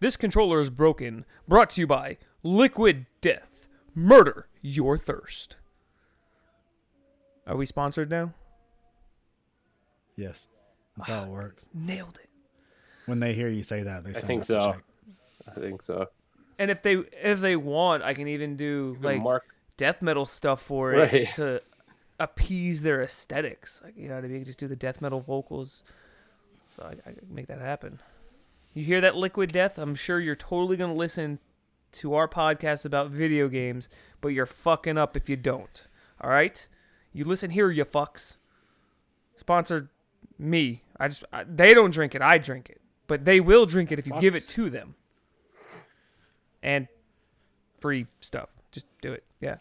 This controller is broken. Brought to you by Liquid Death. Murder your thirst. Are we sponsored now? Yes, that's how it works. Nailed it. When they hear you say that, they I send think so. check. I think so. And if they if they want, I can even do like Mark, death metal stuff for it Right. to appease their aesthetics. Like you know what I mean? Just do the death metal vocals. So I, I can make that happen. You hear that liquid death? I'm sure you're totally gonna listen to our podcast about video games, but you're fucking up if you don't. All right? You listen here, you fucks. Sponsored me. I just I, they don't drink it. I drink it, but they will drink it if you give it to them. And free stuff. Just do it. Yeah.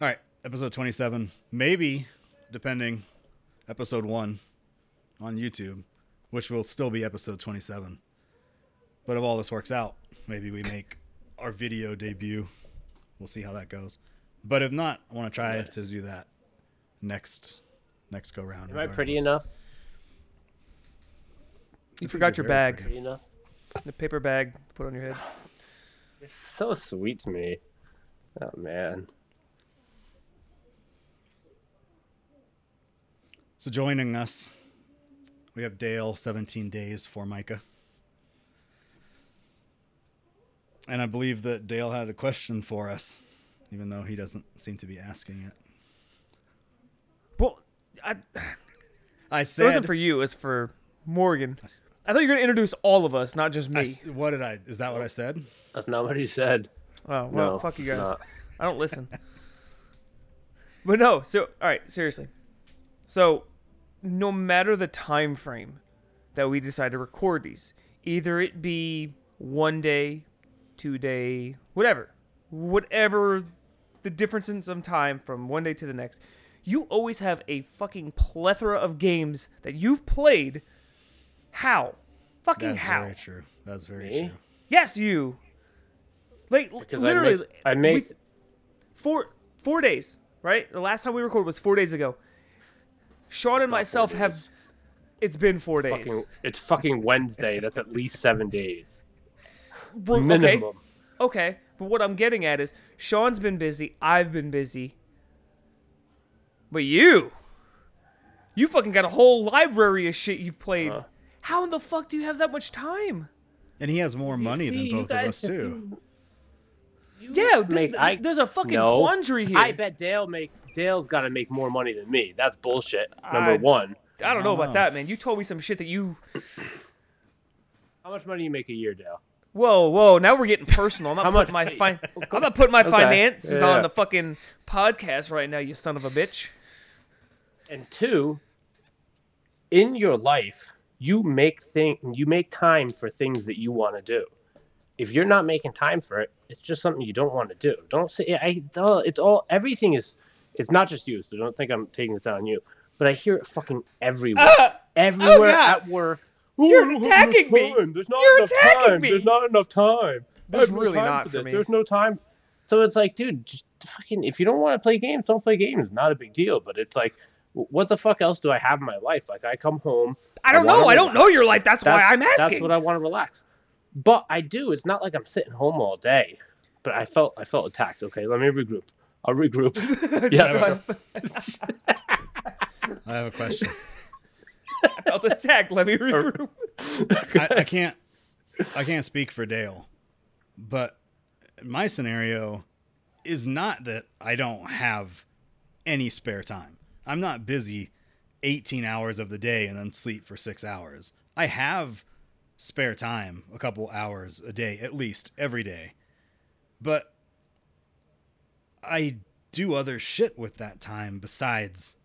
All right, episode 27, maybe, depending, episode one on YouTube, which will still be episode 27. But if all this works out, maybe we make our video debut. We'll see how that goes. But if not, I want to try to do that next next go round. am I pretty enough? You think forgot your bag. Pretty enough? The paper bag put on your head. It's so sweet to me. Oh man. So joining us, we have Dale, 17 days for Micah. And I believe that Dale had a question for us, even though he doesn't seem to be asking it. Well, I, I said. it wasn't for you. It was for Morgan. I thought you were gonna introduce all of us, not just me. s- what did I? Is that what I said? That's not what he said. Oh well, No, fuck you guys. not. I don't listen. but no, so all right, seriously. So, no matter the time frame that we decide to record these, either it be one day, two day, whatever, whatever the difference in some time from one day to the next, you always have a fucking plethora of games that you've played. How? Fucking how. That's how? very true. That's very Me? true. Yes, you. Like Because I literally, make- I make- we- four four days. Right, the last time we recorded was four days ago. Sean and myself have. It's been four days. Fucking, it's fucking Wednesday. That's at least seven days. Bro- Minimum. Okay, okay, but what I'm getting at is Sean's been busy. I've been busy. But you, you fucking got a whole library of shit you've played. Uh. How in the fuck do you have that much time? And he has more money See, than both of guys us just- too. You Yeah, this, make- I- there's a fucking no. quandary here. I bet Dale makes Dale's got to make more money than me. That's bullshit. Number I- one. I don't know I don't about know. that, man. You told me some shit that you How much money do you make a year, Dale? Whoa, whoa! Now we're getting personal. I'm not How putting much- my fi- I'm not putting my Okay. finances Yeah. on the fucking podcast right now. You son of a bitch. And two, in your life, you make thing you make time for things that you want to do. If you're not making time for it, it's just something you don't want to do. Don't say I. It's all, everything is. It's not just you, so don't think I'm taking this out on you. But I hear it fucking everywhere, Ah! everywhere God. at work. Oh, You're I attacking me. There's not You're enough attacking time. me. There's not enough time. There's have no really time not for me. There's no time. So it's like, dude, just fucking. If you don't want to play games, don't play games. Not a big deal. But it's like, what the fuck else do I have in my life? Like, I come home. I don't wanna know. I don't relax. know your life. That's, why I'm asking. That's what I want to relax. But I do. It's not like I'm sitting home all day. But I felt I felt attacked. Okay, let me regroup. I'll regroup. yeah. I have a question. I felt attacked. Let me regroup. I, I can't I can't speak for Dale, but my scenario is not that I don't have any spare time. I'm not busy 18 hours of the day and then sleep for 6 hours. I have spare time a couple hours a day at least every day. But I do other shit with that time besides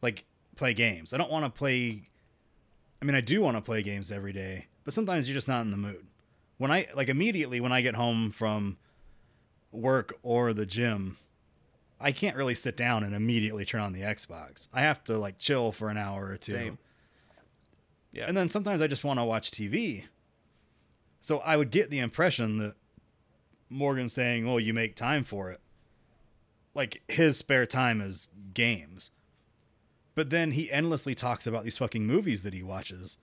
like play games. I don't want to play I mean, I do want to play games every day, but sometimes you're just not in the mood. When I like immediately when I get home from work or the gym, I can't really sit down and immediately turn on the Xbox. I have to like chill for an hour or two. Same. Yeah. And then sometimes I just want to watch TV. So I would get the impression that Morgan saying, "Oh, you make time for it." Like his spare time is games. But then he endlessly talks about these fucking movies that he watches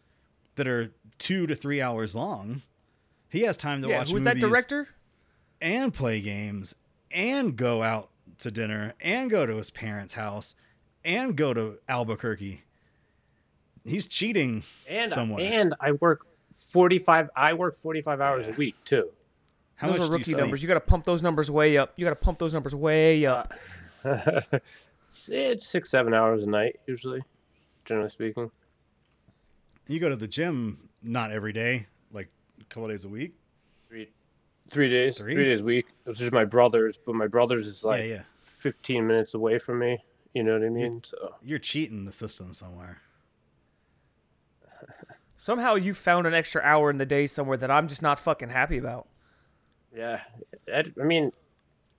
that are 2 to 3 hours long. He has time to yeah, watch who's movies that director? and play games and go out to dinner and go to his parents' house and go to Albuquerque. He's cheating And somewhere. and I work forty five. I work forty five hours a week too. How those much are do you rookie numbers. You got to pump those numbers way up. You got to pump those numbers way up. Uh, it's six seven hours a night usually, generally speaking. You go to the gym not every day, like a couple days a week. Three, three days, Three? three, days a week. Which is my brother's, but my brother's is like yeah, yeah. fifteen minutes away from me. You know what I mean? So You're cheating the system somewhere. Somehow you found an extra hour in the day somewhere that I'm just not fucking happy about. yeah, I, I mean,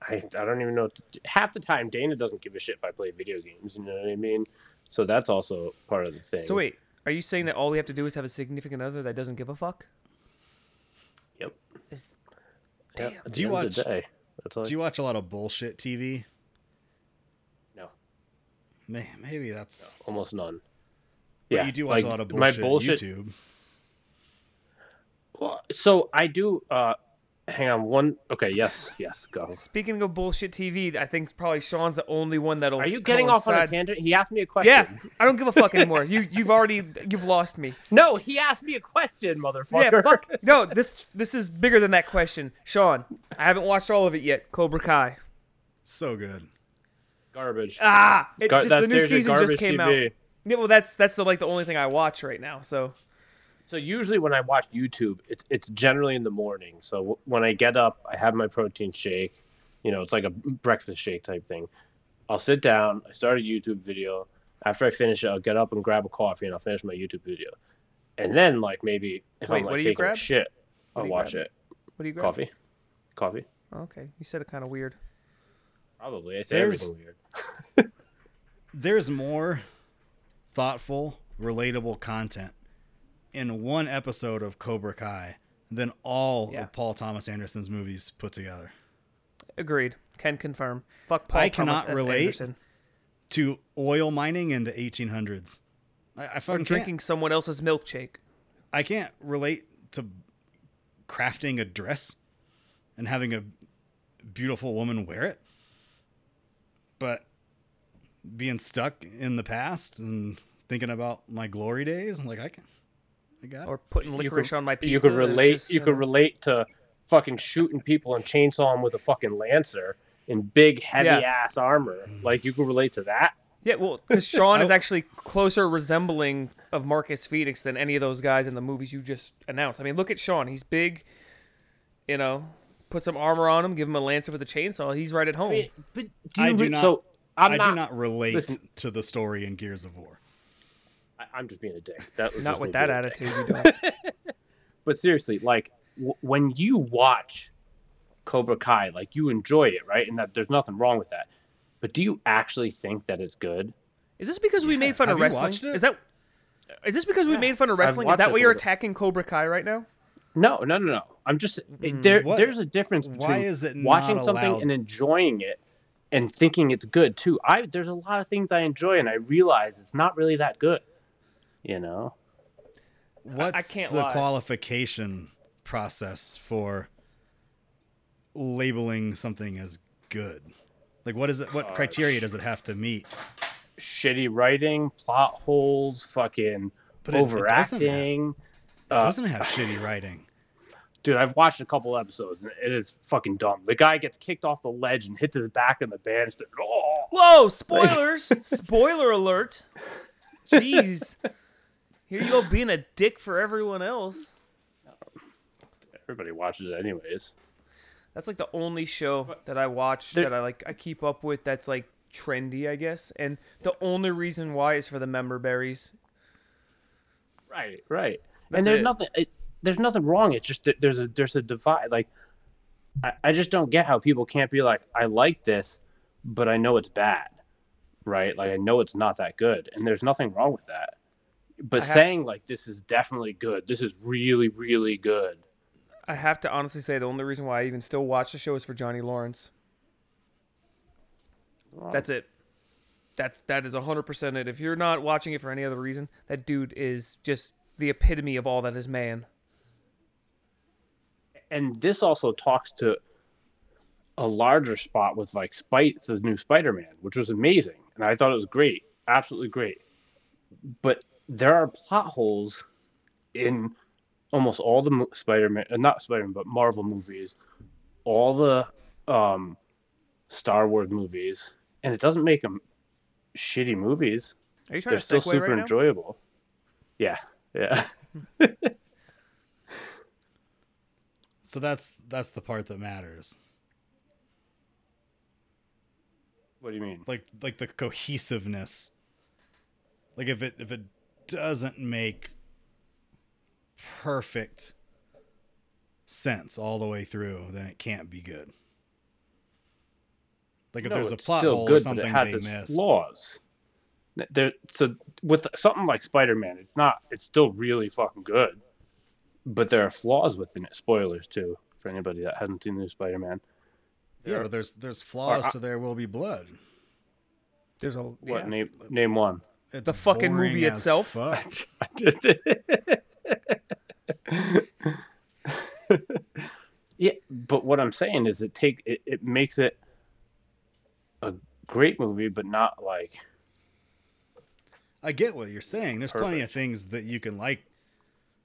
I I don't even know. What to, do. half the time, Dana doesn't give a shit if I play video games. You know what I mean? So that's also part of the thing. So wait, are you saying that all we have to do is have a significant other that doesn't give a fuck? Yep. Is Damn. at Do you the end of the watch- day, that's all. Do you watch a lot of bullshit TV? No. May- Maybe that's. Almost none. But you do watch like, a lot of my bullshit, bullshit YouTube. Well, so I do. uh Hang on one. Okay. Yes. Yes. Go. speaking of bullshit TV, I think probably Sean's the only one that'll. Are you getting off on a tangent? He asked me a question. Yeah, I don't give a fuck anymore. You you've already you've lost me. No, he asked me a question, motherfucker. Yeah, fuck. No, this this is bigger than that question, Sean. I haven't watched all of it yet. Cobra Kai. So good. Garbage. Ah, it Gar- just, that- the new season just came TV. out. Yeah, well, that's that's the, like the only thing I watch right now. So So usually when I watch YouTube, it's it's generally in the morning. So w- when I get up, I have my protein shake. You know, it's like a breakfast shake type thing. I'll sit down. I start a YouTube video. After I finish it, I'll get up and grab a coffee, and I'll finish my YouTube video. And then, like maybe if Wait, I'm what like do you taking a grab? shit, What I'll do you watch grab? it. what do you grab? Coffee, coffee. Okay, you said it kind of weird. Probably. I say There's- everything weird. There's more thoughtful, relatable content in one episode of Cobra Kai than all Yeah. of Paul Thomas Anderson's movies put together. Agreed. Can confirm. Fuck Paul I Thomas cannot S. relate Anderson. To oil mining in the 1800s. I, I Or fucking drinking can't. someone else's milkshake. I can't relate to crafting a dress and having a beautiful woman wear it. But being stuck in the past and thinking about my glory days, I'm like, I can, I got it. Or putting You licorice could- on my pizza. you could relate. just, you know. could relate to fucking shooting people and chainsaw them with a fucking lancer in big heavy Yeah. ass armor. Like you could relate to that. Yeah, well, because Sean is actually closer resembling of Marcus Fenix than any of those guys in the movies you just announced. I mean, look at Sean. He's big. You know, put some armor on him, give him a lancer with a chainsaw. He's right at home. I mean, but do I you do re- not- So I'm I not. do not relate listen. to the story in Gears of War. I, I'm just being a dick. That was Not with that being a dick. attitude, you don't. But seriously, like w- when you watch Cobra Kai, like you enjoy it, right? And that there's nothing wrong with that. But do you actually think that it's good? Is this because we made fun Have of you wrestling? watched it? Is that is this because we Yeah, made fun of wrestling? Is that why you're attacking Cobra Kai right now? No, no, no, no. I'm just Mm. there. What- There's a difference between Why is it watching something allowed? and enjoying it and thinking it's good too. I there's a lot of things I enjoy and I realize it's not really that good. You know? What's can't the lie. qualification process for labeling something as good? Like, what is it? What Uh, criteria does it have to meet? Shitty writing, plot holes, fucking But it- it doesn't have- overacting. It Uh, doesn't have shitty writing. Dude, I've watched a couple episodes and it is fucking dumb. The guy gets kicked off the ledge and hit to the back of the banister. Oh, Whoa! Spoilers! Spoiler alert! Jeez. Here you go, being a dick for everyone else. everybody watches it anyways. That's like the only show that I watch that I like I keep up with that's like trendy, I guess. And the only reason why is for the member berries. Right, right. That's and there's it. nothing. It, there's nothing wrong. It's just that there's a there's a divide. Like, I, I just don't get how people can't be like, I like this, but I know it's bad, right? Like I know it's not that good, and there's nothing wrong with that. But have- saying like this is definitely good, this is really really good. I have to honestly say the only reason why I even still watch the show is for Johnny Lawrence. That's it. That's that is hundred percent it. If you're not watching it for any other reason, that dude is just the epitome of all that is man. and this also talks to a larger spot with like Spite the new Spider-Man, which was amazing, and I thought it was great, absolutely great. But there are plot holes in almost all the Spider-Man, uh, not Spider-Man, but Marvel movies, all the um, Star Wars movies, and it doesn't make them shitty movies. Are you trying They're to still super right now? enjoyable. Yeah, yeah. So that's that's the part that matters. What do you mean? Like like the cohesiveness. Like if it if it doesn't make perfect sense all the way through, then it can't be good. Like if No, there's a plot hole good, or but something it has they its miss. flaws. There, so with something like Spider-Man, it's not. It's still really fucking good, but there are flaws within it. Spoilers too for anybody that hasn't seen the new Spider-Man. Yeah, There- but there's there's flaws I- to There Will Be Blood. There's a What yeah. name? Name one. It's The fucking movie itself? fuck. yeah, but what I'm saying is, it take it, it makes it a great movie, but not like I get what you're saying. There's plenty of things that you can like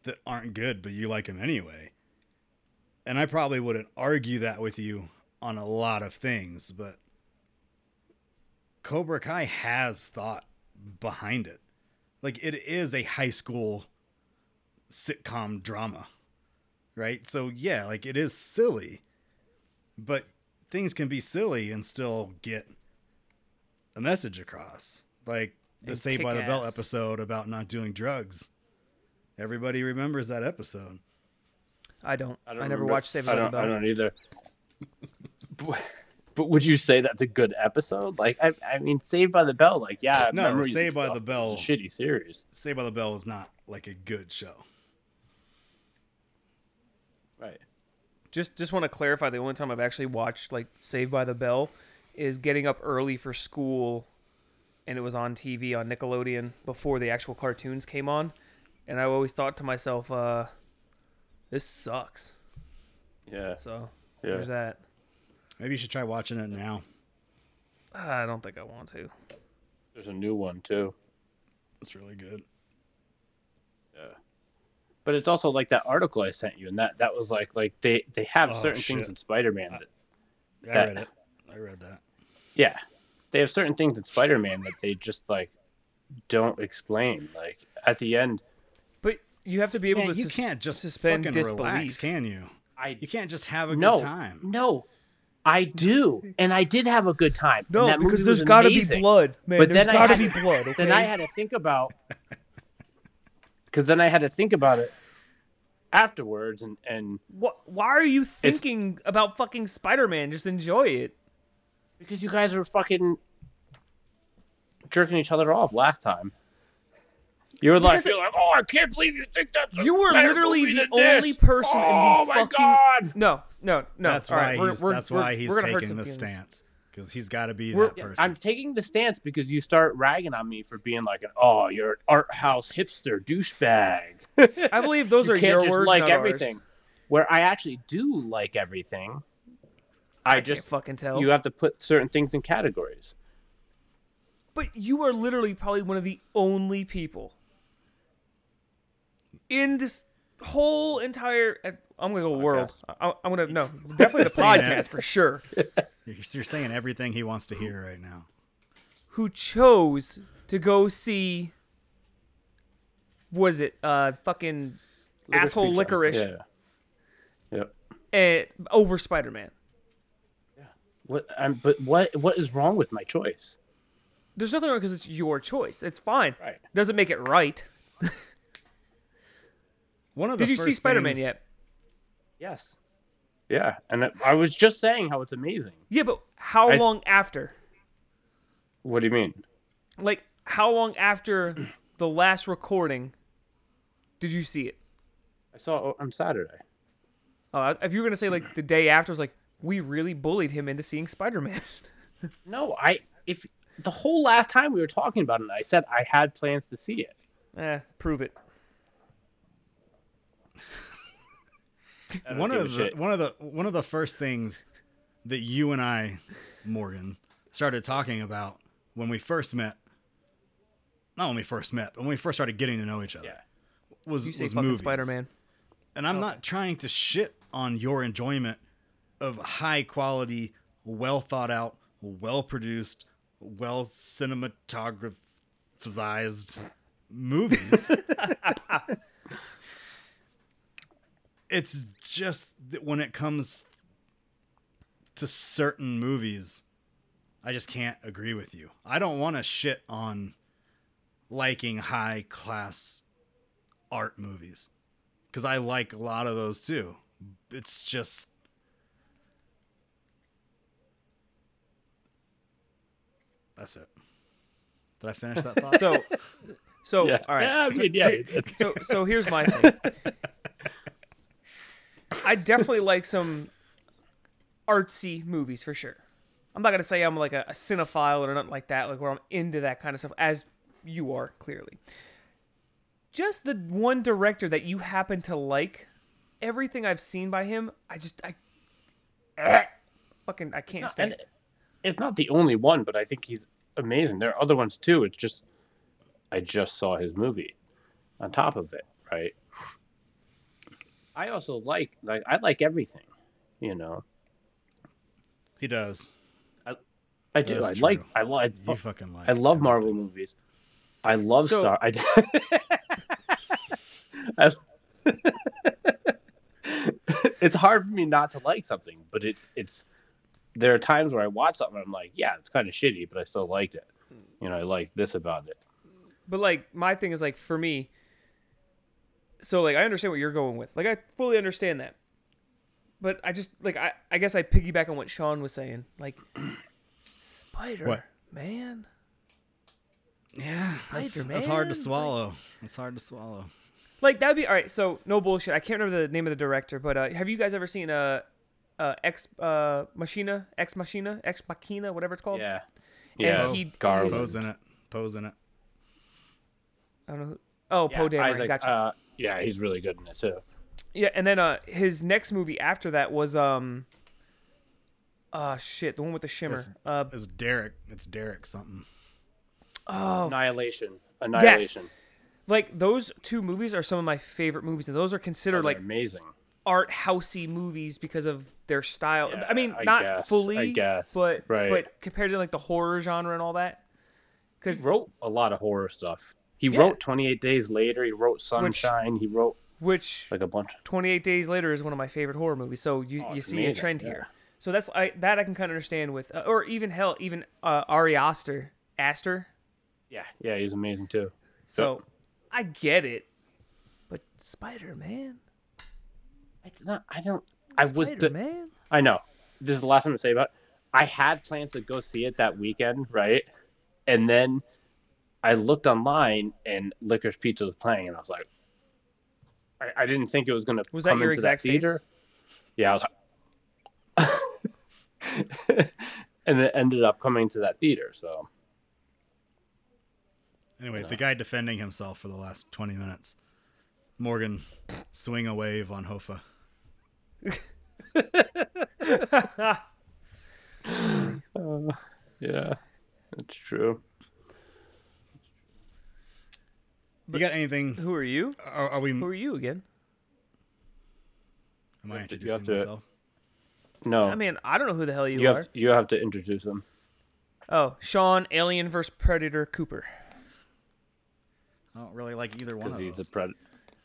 that aren't good, but you like them anyway. And I probably wouldn't argue that with you on a lot of things, but Cobra Kai has thought behind it. Like it is a high school sitcom drama, right? So yeah, like it is silly, but things can be silly and still get a message across. Like the And Saved by the Bell episode about not doing drugs. Everybody remembers that episode. I don't. I, don't never remember- watched Saved by the don't. I don't either. but, but would you say that's a good episode? Like, I, I mean, Saved by the Bell. Like, yeah, No, memories and Saved by the Bell- a shitty series. Saved by the Bell is not like a good show. Right. Just just want to clarify. The only time I've actually watched like Saved by the Bell is getting up early for school, and it was on TV on Nickelodeon before the actual cartoons came on, and I always thought to myself, uh, "This sucks." Yeah. So Yeah. there's that. Maybe you should try watching it now. I don't think I want to. There's a new one too. It's really good. Yeah. But it's also like that article I sent you, and that that was like like they they have Oh, certain shit. things in Spider-Man that I That- read it. I read that. yeah, they have certain things in Spider-Man that they just like don't explain. Like at the end, But you have to be able Man, to. you sus- can't just suspend fucking disbelief. relax, can you? I You can't just have a no good time. no, I do, and I did have a good time. No, because there's got to be blood, man. But there's then got to be blood. Okay? Then I had to think about because then I had to think about it afterwards, and and What? Why are you thinking about fucking Spider-Man? Just enjoy it. because you guys were fucking jerking each other off last time. You were like, Because it- you're like, oh, I can't believe you think that's a You were literally movie the than this." only person in the oh, my fucking- God. No, no, no. that's All why right, he's we're- that's we're- why he's we're taking the feelings. stance because he's got to be We're- that person. I'm taking the stance because you start ragging on me for being like, an, oh, you're an art house hipster douchebag. I believe those you are can't your just words, like not everything. Ours. Where I actually do like everything. I, I just can't fucking tell. you have to put certain things in categories. But you are literally probably one of the only people in this whole entire. uh, I'm gonna go world. I, I'm gonna no, definitely the podcast for sure. You're, you're saying everything he wants to hear right now. Who chose to go see? Was it uh fucking asshole licorice Yeah. Yep. uh, over Spider Man? Yeah. What? I'm, but what? What is wrong with my choice? There's nothing wrong because it's your choice. It's fine. Right. Doesn't make it right. One of the Did you see Spider Man things- yet? Yes. Yeah, and it- I was just saying how it's amazing. Yeah, but how I- long after? What do you mean? Like, how long after the last recording did you see it? I saw it on Saturday. Uh, if you were gonna say like the day after, I was like, we really bullied him into seeing Spider Man. No, I if the whole last time we were talking about it, I said I had plans to see it. eh, prove it. I don't one of the shit. one of the one of the first things that you and I, Morgan, started talking about when we first met. Not when we first met, but when we first started getting to know each other. Yeah. Was You say was fucking movies. Spider Man. And I'm not trying to shit on your enjoyment of high quality, well thought out, well produced, well cinematographized movies. it's just that when it comes to certain movies, I just can't agree with you. I don't want to shit on liking high class art movies because I like a lot of those too. It's just. That's it. Did I finish that thought? So, so Yeah. all right. Yeah, I mean, yeah, so so here's my thing. I definitely like some artsy movies for sure. I'm not gonna say I'm like a, a cinephile or nothing like that, like where I'm into that kind of stuff, as you are clearly. Just the one director that you happen to like, everything I've seen by him, I just I fucking I can't stand. it. it's not the only one, but I think he's amazing. There are other ones too. It's just I just saw his movie on top of it, right? I also like like I like everything, you know. he does. I I do. That's I true. like I like You fucking like. I love everything. Marvel movies. I love So- Star. I, I- it's hard for me not to like something, but it's it's. There are times where I watch something and I'm like, yeah, it's kind of shitty, but I still liked it. Hmm. You know, I like this about it. But like my thing is like for me. So like I understand what you're going with. Like I fully understand that. But I just like I I guess I piggyback on what Sean was saying. Like Spider What? Man. Yeah, that's, that's hard to Spider-Man, swallow. It's hard to swallow. Like that'd be all right. So no bullshit. I can't remember the name of the director, but uh, have you guys ever seen uh, uh Ex uh Machina Ex Machina Ex Machina whatever it's called? Yeah, And yeah. he- Garland. his- Pose in it. Pose in it. I don't know. Who, oh, Yeah, Poe Dameron. Isaac, Gotcha. Yeah, he's really good in it too. Yeah, and then uh his next movie after that was um uh shit, the one with the shimmer. Yes. Uh It's Derek. It's Derek something. oh Annihilation. Annihilation. Yes. like those two movies are some of my favorite movies and those are considered They're like amazing. art housey movies because of their style. Yeah, I mean, I not guess, fully, I guess, but right. but compared to like the horror genre and all that. Cuz wrote a lot of horror stuff. He Yeah. wrote 28 Days Later. He wrote Sunshine. he wrote which like a bunch. 28 Days Later is one of my favorite horror movies. So you, Oh, you see a trend yeah. here. So that's I that I can kind of understand with uh, or even hell even uh, Ari Aster Aster. Yeah, yeah, he's amazing too. So I get it, but Spider Man, It's not. I don't. I was. Spider The, Man. I know. This is the last thing to say about. It. I had plans to go see it that weekend, right? And then I looked online and Licorice Pizza was playing, and I was like, I, I didn't think it was gonna Was that come your into exact that face? theater. Yeah, I was like, and it ended up coming to that theater. So Anyway, the guy defending himself for the last 20 minutes. Morgan, swing a wave on Hofa. Uh, yeah, that's true. You got anything? Who are you? Are, are we? Who are you again? Am I You you introducing have to- myself? No, I mean, I don't know who the hell you, you are. have you have to introduce them. Oh, Sean, Alien vs Predator Cooper. I don't really like either one of he's those. a pred.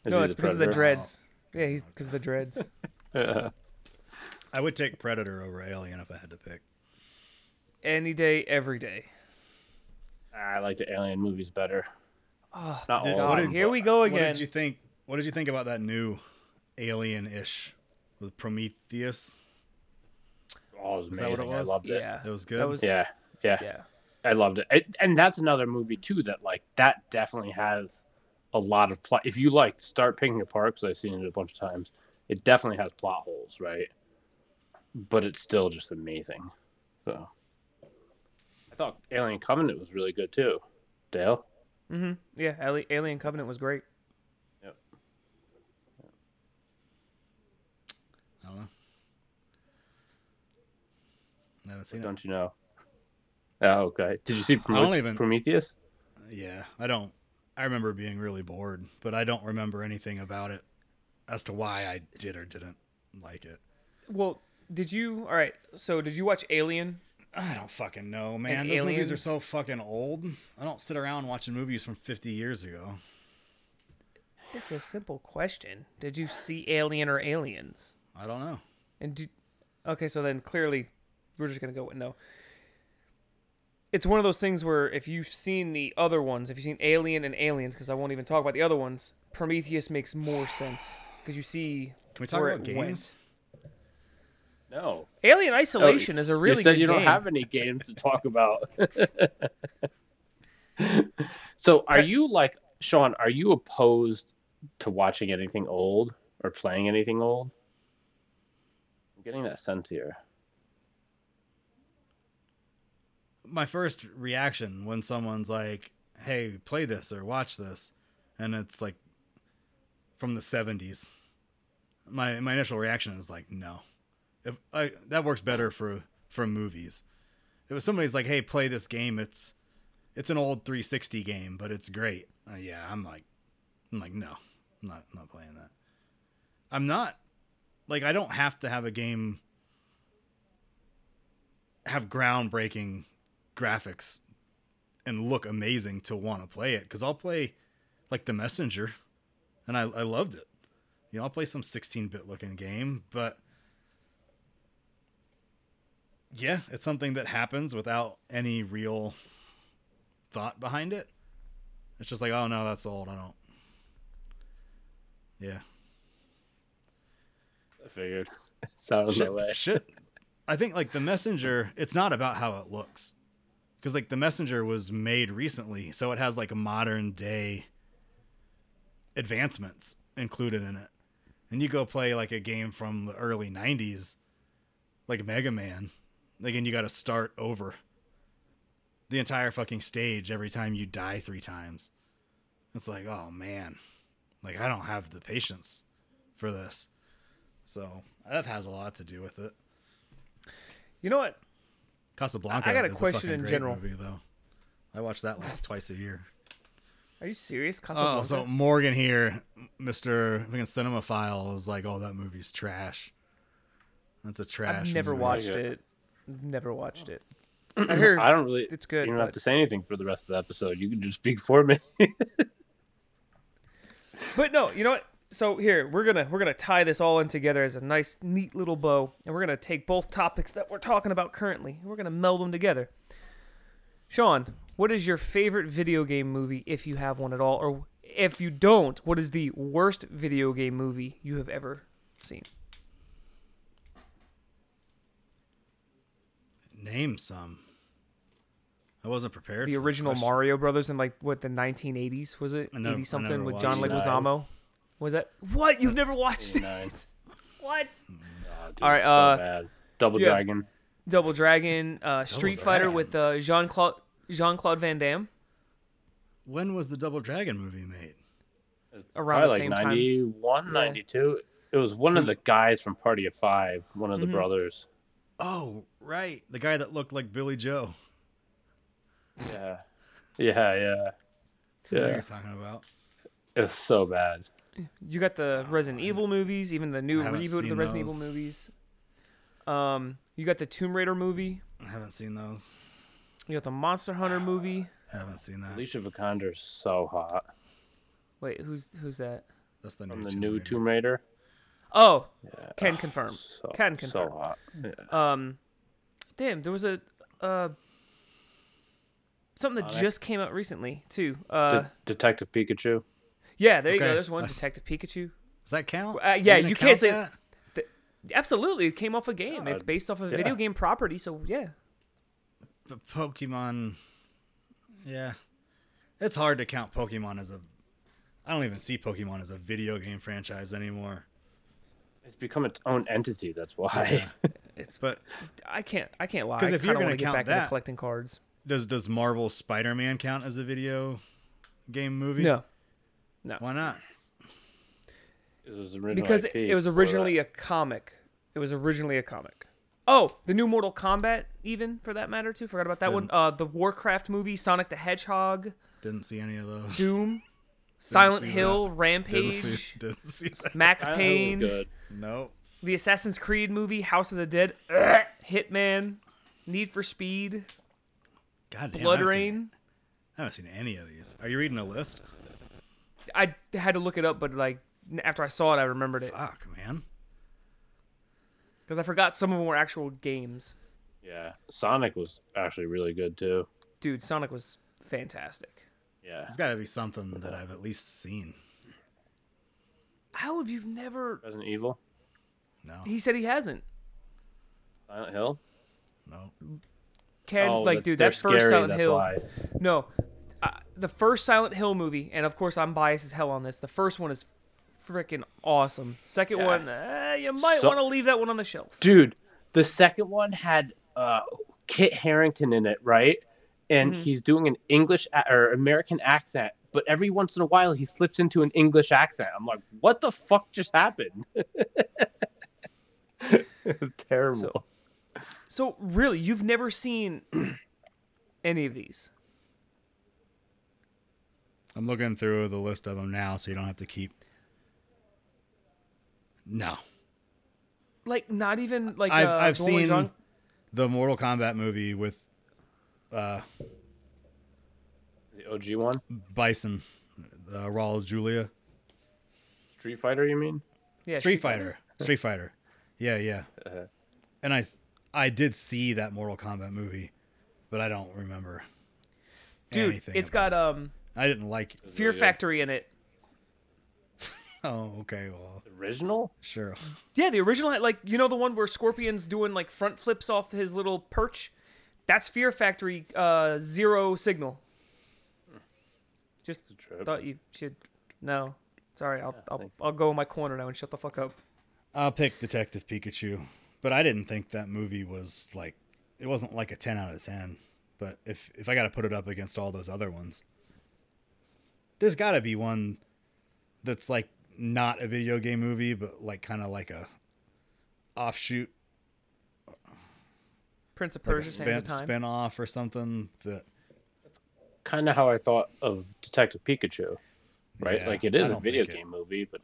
no, he it's because of the predator? dreads. Yeah, he's because of the dreads. I would take Predator over Alien if I had to pick. Any day, every day. I like the alien movies better. Oh, Not Did- all. God, of them, here we go again. What again. did you think? What did you think about that new Alien-ish with Prometheus? Oh, it was Is that what it amazing. was? I loved it. Yeah, It was good. Was Yeah, yeah, yeah. I loved it. it. And that's another movie too that like that definitely has a lot of plot. If you like start picking apart, because I've seen it a bunch of times, it definitely has plot holes, right? But it's still just amazing. So I thought Alien Covenant was really good too. Dale. Mm-hmm. Yeah, Alien Covenant was great. Yep. I don't know. Never seen don't it. Don't you know? Oh, okay. Did you see Prome- even... Prometheus? Yeah, I don't. I remember being really bored, but I don't remember anything about it as to why I did or didn't like it. Well, did you? All right. So, did you watch Alien I don't fucking know, man. Those movies are so fucking old. I don't sit around watching movies from 50 years ago. It's a simple question. Did you see Alien or Aliens? I don't know. And do, okay, so then clearly we're just gonna go with no. It's one of those things where if you've seen the other ones, if you've seen Alien and Aliens, because I won't even talk about the other ones, Prometheus makes more sense because you see Can we talk about games? No. Alien Isolation oh, is a really you said good you don't game. have any games to talk about. so, are you like Sean? Are you opposed to watching anything old or playing anything old? I'm getting that sense here. My first reaction when someone's like, "Hey, play this or watch this," and it's like from the 70s. My my initial reaction is like, "No." If I, that works better for for movies. If it somebody's like, "Hey, play this game," it's it's an old 360 game, but it's great. Uh, yeah, I'm like, I'm like, no, I'm not, I'm not playing that. I'm not like I don't have to have a game have groundbreaking graphics and look amazing to want to play it because I'll play like The Messenger, and I I loved it. You know, I'll play some 16-bit looking game, but yeah, it's something that happens without any real thought behind it. It's just like, oh no, that's old. I don't. Yeah. I figured. Sounds shit, that way. shit. I think like the messenger, it's not about how it looks, because like the messenger was made recently, so it has like modern day advancements included in it. And you go play like a game from the early '90s, like Mega Man, like and you got to start over the entire fucking stage every time you die three times. It's like, oh man, like I don't have the patience for this. So that has a lot to do with it. You know what? Casablanca. I got a question fucking in general. Movie, though, I watch that like twice a year. Are you serious? Oh, Casablanca? Oh, so Morgan here, Mister fucking Cinemaphile, is like, "Oh, that movie's trash." That's a trash. I've never movie. watched it. Never watched it. I heard I don't really. it's good. you don't have to say anything for the rest of the episode. You can just speak for me. But no, you know what? So here we're gonna we're gonna tie this all in together as a nice, neat little bow, and we're gonna take both topics that we're talking about currently, and we're gonna meld them together. Sean, what is your favorite video game movie, if you have one at all, or if you don't, what is the worst video game movie you have ever seen? Name some. I wasn't prepared. The for original question. Mario Brothers in like what the 1980s was it? I never- I 80 something never with John watched it. Leguizamo. Was that what? You've never watched it? 89. What? Oh, dude, All right, so uh, bad. Double you have- Dragon. Double Dragon, uh, Street Fighter Dragon. with uh, Jean Claude Jean Claude Van Damme When was the Double Dragon movie made? around the Probably same like time. 91, Yeah. 92. It was one of the guys from Party of Five, one of the Mhm. brothers. Oh, right, the guy that looked like Billy Joe. Yeah. Yeah, yeah. I know what Yeah. you're talking about. It's so bad. You got the Resident Evil movies, even the new reboot of the Resident those. Evil movies. Um, you got the Tomb Raider movie. I haven't seen those. You got the Monster Hunter movie. I haven't seen that. Alicia Vikander's so hot Wait, who's who's that? That's the new from the Tomb new Raider. Tomb Raider. Oh, Yeah. can confirm. So, Can confirm. So hot. Yeah. Um, damn, there was a uh something that Oh, that- just came out recently too. Uh, De- Detective Pikachu. yeah, there you go. There's one that's- Detective Pikachu. Does that count? Uh, yeah, you can't say- that? Absolutely, it came off a game. Yeah, it's based off of a yeah. video game property, so yeah. But Pokemon, yeah, it's hard to count Pokemon as a. I don't even see Pokemon as a video game franchise anymore. It's become its own entity. That's why. It's But I can't I can't lie. 'Cause I if you're gonna get count back into that- collecting cards. does does Marvel Spider-Man count as a video game movie? No, No. Why not? it was because IP it was originally a comic. It was originally a comic. Oh, the new Mortal Kombat, even for that matter, too. Forgot about that one. Didn't- Uh, the Warcraft movie, Sonic the Hedgehog, Didn't see any of those. Doom, Silent see Hill, Didn't Rampage, see, didn't see that. Max Silent Hill was Payne, good. Nope. the Assassin's Creed movie, House of the Dead, Ugh, Hitman, Need for Speed, God damn. Blood I haven't seen- Rain. I haven't seen any of these. Are you reading a list? I had to look it up, but like after I saw it, I remembered it Fuck, man. because I forgot some of them were actual games. Yeah, Sonic was actually really good too. Dude, Sonic was fantastic. Yeah, There's got to be something that I've at least seen. How have you never? Resident Evil, No, He said he hasn't. Silent Hill. no. Can oh, like, that- dude, they're that first scary, Silent that's Hill. Why. No, uh, the first Silent Hill movie, and of course I'm biased as hell on this. The first one is freaking awesome. Second Yeah. one, uh, you might So- want to leave that one on the shelf. Dude, the second one had uh, Kit Harington in it, right? And Mhm. he's doing an English a- or American accent, but every once in a while he slips into an English accent. I'm like, what the fuck just happened? it was terrible. So- So really, you've never seen any of these? I'm looking through the list of them now, so you don't have to keep. No, Like not even like I've uh, I've the one with seen Jean- the Mortal Kombat movie with uh, the OG one, Bison, uh, Raul Julia, Street Fighter, you mean? yeah, Street Fighter, Street Fighter. Yeah, yeah. Uh-huh. And I I did see that Mortal Kombat movie, but I don't remember. dude. anything It's about got it. um I didn't like. It. Fear. Factory in it. Oh, okay. Well, Original? sure. Yeah, the original, like you know, the one where Scorpion's doing like front flips off his little perch. That's Fear Factory uh, Zero Signal. Just It's a trip. thought you should. No, sorry, I'll I'll, I'll go in my corner now and shut the fuck up. I'll pick Detective Pikachu, but I didn't think that movie was like it wasn't like a ten out of ten. But if if I got to put it up against all those other ones, there's got to be one that's like not a video game movie, but like kind of like a offshoot, Prince of like a Persia: spin of Time. spin off or something. That Kind of how I thought of Detective Pikachu, right? Yeah, like it is a video think it- game movie, but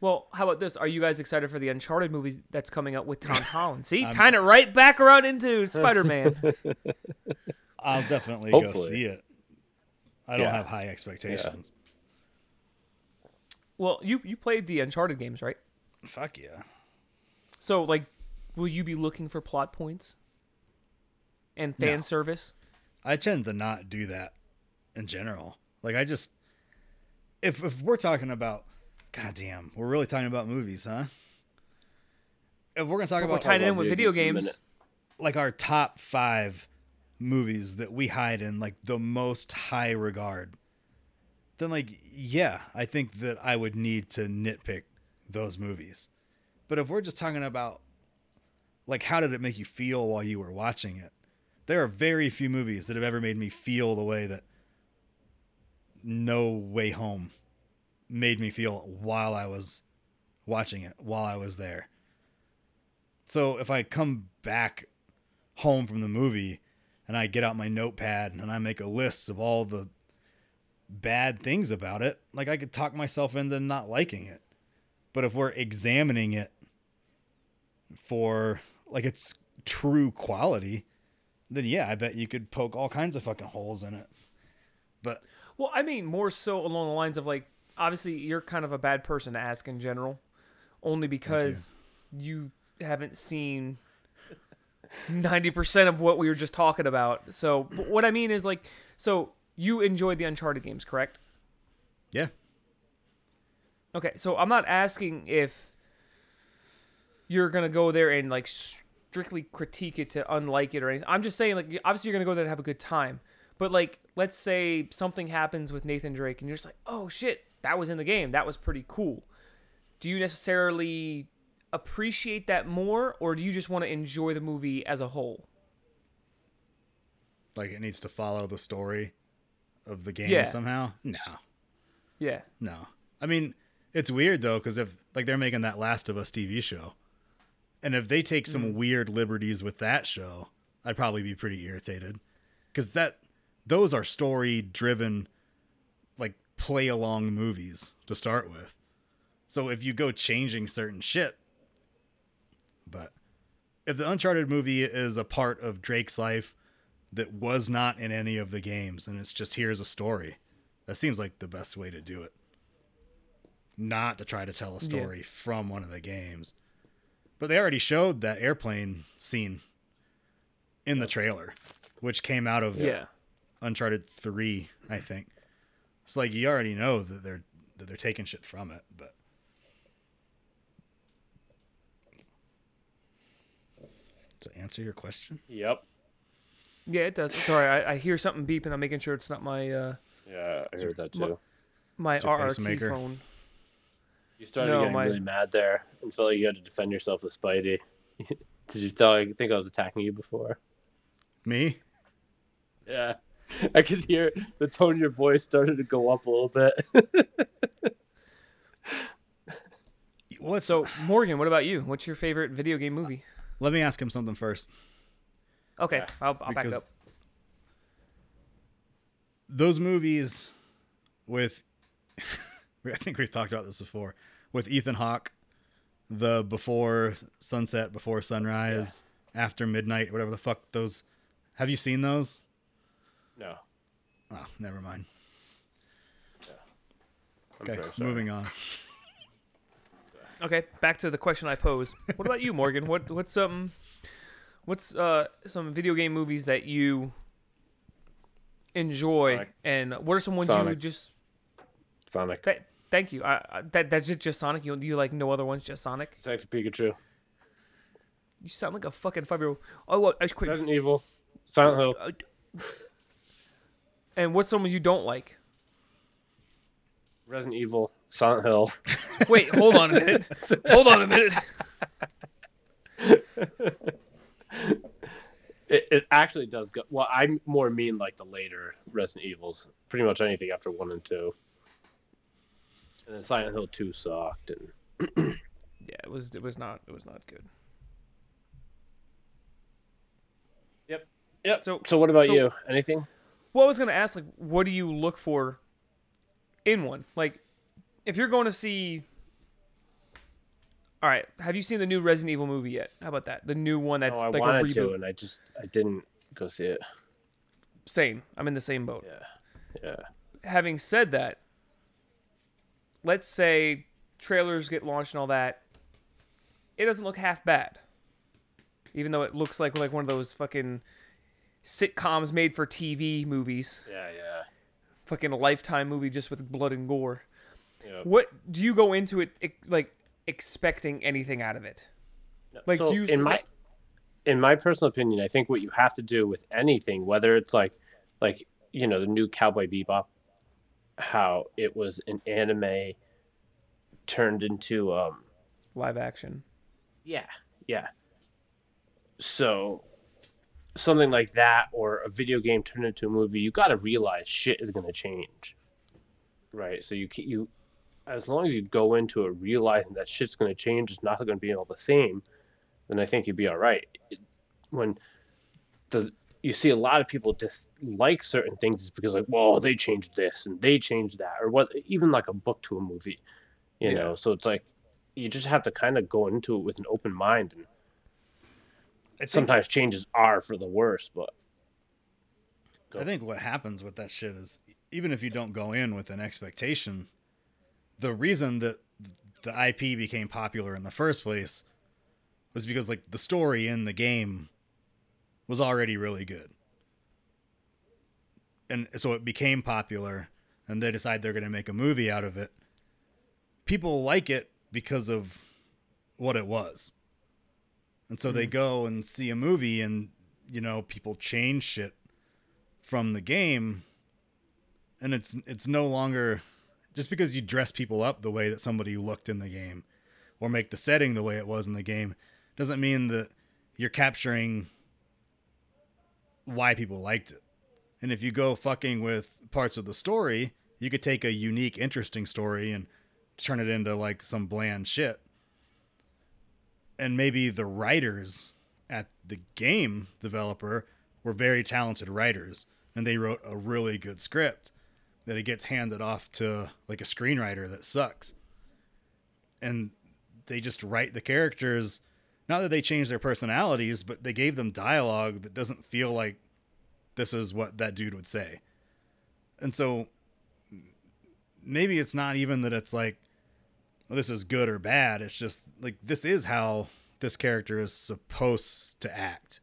Well, how about this? Are you guys excited for the Uncharted movie that's coming out with Tom Holland? See, I'm- tying it right back around into Spider-Man. I'll definitely go see it. I don't Yeah. have high expectations. well, you you played the Uncharted games, right? Fuck yeah. So, like, will you be looking for plot points and fan No. service? I tend to not do that in general. Like I just if if we're talking about goddamn, we're really talking about movies, huh? If we're gonna talk But we're about tying it in with video video games games. like our top five movies that we hide in like the most high regard, then like yeah, I think that I would need to nitpick those movies. But if we're just talking about like how did it make you feel while you were watching it? There are very few movies that have ever made me feel the way that No Way Home made me feel while I was watching it, while I was there. So if I come back home from the movie and I get out my notepad and I make a list of all the bad things about it, like I could talk myself into not liking it. But if we're examining it for like its true quality, then yeah, I bet you could poke all kinds of fucking holes in it. But Well, I mean, more so along the lines of like, obviously, you're kind of a bad person to ask in general, only because you haven't seen 90% of what we were just talking about. So, but what I mean is like, so you enjoyed the Uncharted games, correct? yeah, Okay, so I'm not asking if you're gonna go there and like strictly critique it to unlike it or anything. I'm just saying like obviously you're gonna go there to have a good time. But like let's say something happens with Nathan Drake and you're just like, oh shit, that was in the game. That was pretty cool. Do you necessarily appreciate that more or do you just want to enjoy the movie as a whole? like it needs to follow the story of the game Yeah. somehow. No, Yeah. no. I mean, it's weird though because if like they're making that Last of Us TV show, And if they take some mm. weird liberties with that show, I'd probably be pretty irritated because that those are story driven, like play along movies to start with. So if you go changing certain shit, but if the Uncharted movie is a part of Drake's life that was not in any of the games and it's just here's a story, that seems like the best way to do it. Not to try to tell a Yeah. story from one of the games. But they already showed that airplane scene in the trailer, which came out of Yeah. Uncharted 3, I think. It's like you already know that they're that they're taking shit from it, but to answer your question, Yep. Yeah, it does. Sorry, I, I hear something beeping. I'm making sure it's not my uh Yeah, I heard that too. my It's your RRT pacemaker. phone. You started No, getting my- really mad there and felt like you had to defend yourself with Spidey. Did you tell? I think I was attacking you before. me, Yeah, I could hear the tone of your voice started to go up a little bit. what's So, Morgan, what about you? What's your favorite video game movie? Let me ask him something first. Okay, I'll, I'll back up. Those movies with I think we've talked about this before with Ethan Hawke, the before sunset, before sunrise, after midnight, whatever the fuck those. Have you seen those? no, Oh, never mind. I'm Okay, sorry. moving on. Okay, back to the question I posed. What about you, Morgan? What what's some what's uh some video game movies that you enjoy, Sonic. and what are some ones you just? Sonic, Th- thank you. I, I that that's just, just Sonic. You you like no other ones, just Sonic. Detective Pikachu, You sound like a fucking five year old. Oh, what? I quick. Resident Evil, Silent Hill, Uh, And what's someone you don't like? Resident Evil, Silent Hill. Wait, hold on a minute. hold on a minute. It, it actually does go. Well, I more mean like the later Resident Evils. Pretty much anything after one and two. And then Silent Hill two sucked, and Yeah, it was it was not it was not good. yep, yep. So- So, what about so- you? Anything? Well, I was gonna ask, like, what do you look for in one? Like, if you're going to see, all right, have you seen the new Resident Evil movie yet? How about that? The new one that's oh, I like a wanted reboot. to, and I just I didn't go see it. Same. I'm in the same boat. Yeah, yeah. Having said that, let's say trailers get launched and all that. It doesn't look half bad, even though it looks like like one of those fucking sitcoms made for TV movies. Yeah, yeah. Fucking a lifetime movie just with blood and gore. yeah. What do you go into it like expecting anything out of it? Like, so do you in my in my personal opinion, I think what you have to do with anything, whether it's like like you know the new Cowboy Bebop, how it was an anime turned into um Live action. yeah yeah. So something like that, or a video game turned into a movie, you got to realize shit is going to change, right? So you you as long as you go into it realizing that shit's going to change, it's not going to be all the same, then I think you'd be all right. When the you see a lot of people dislike certain things is because like, well, they changed this and they changed that, or what? Even like a book to a movie, you Yeah. know. So it's like you just have to kind of go into it with an open mind, and think, sometimes changes are for the worse. But I think what happens with that shit is even if you don't go in with an expectation, the reason that the IP became popular in the first place was because like the story in the game was already really good. And so it became popular and they decide they're going to make a movie out of it. People like it because of what it was. And so they hmm. go and see a movie and you know, people change shit from the game and it's it's no longer just because you dress people up the way that somebody looked in the game or make the setting the way it was in the game doesn't mean that you're capturing why people liked it. And if you go fucking with parts of the story, you could take a unique, interesting story and turn it into like some bland shit. and maybe the writers at the game developer were very talented writers and they wrote a really good script that it gets handed off to like a screenwriter that sucks and they just write the characters not that they changed their personalities but they gave them dialogue that doesn't feel like this is what that dude would say. And so maybe it's not even that it's like well, this is good or bad. It's just like this is how this character is supposed to act.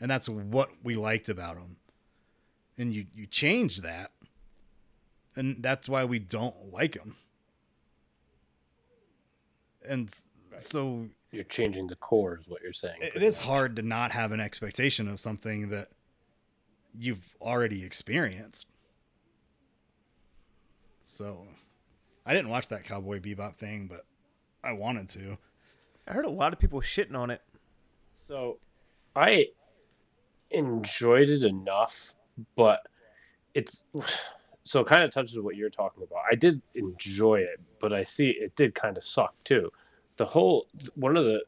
And that's what we liked about him. And you you change that and that's why we don't like him. And so You're changing the core, is what you're saying. it pretty much. hard to not have an expectation of something that you've already experienced so i didn't watch that cowboy bebop thing but i wanted to I heard a lot of people shitting on it. So, I enjoyed it enough, but it's so it kind of touches what you're talking about. I did enjoy it, but I see it did kind of suck too. The whole one of the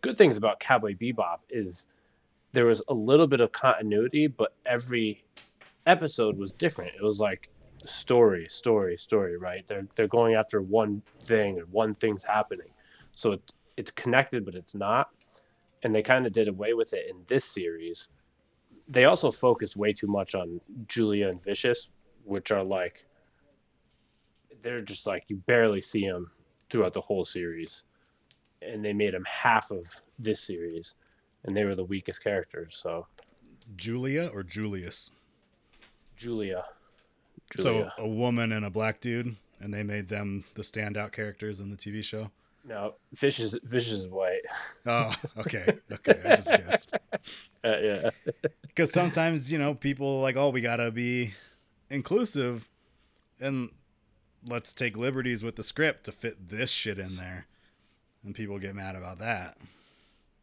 good things about Cowboy Bebop is there was a little bit of continuity, but every episode was different. It was like story, story, story, right? They're they're going after one thing and one thing's happening. So it, it's connected but it's not. And they kind of did away with it in this series. They also focused way too much on Julia and Vicious, which are like they're just like you barely see them throughout the whole series. And they made them half of this series and they were the weakest characters. So julia or julius Julia. Julia. so a woman and a black dude and they made them the standout characters in the tv show no, fish is fish is white. oh okay okay i just guessed Uh, yeah. because sometimes you know people like oh we gotta be inclusive and let's take liberties with the script to fit this shit in there and people get mad about that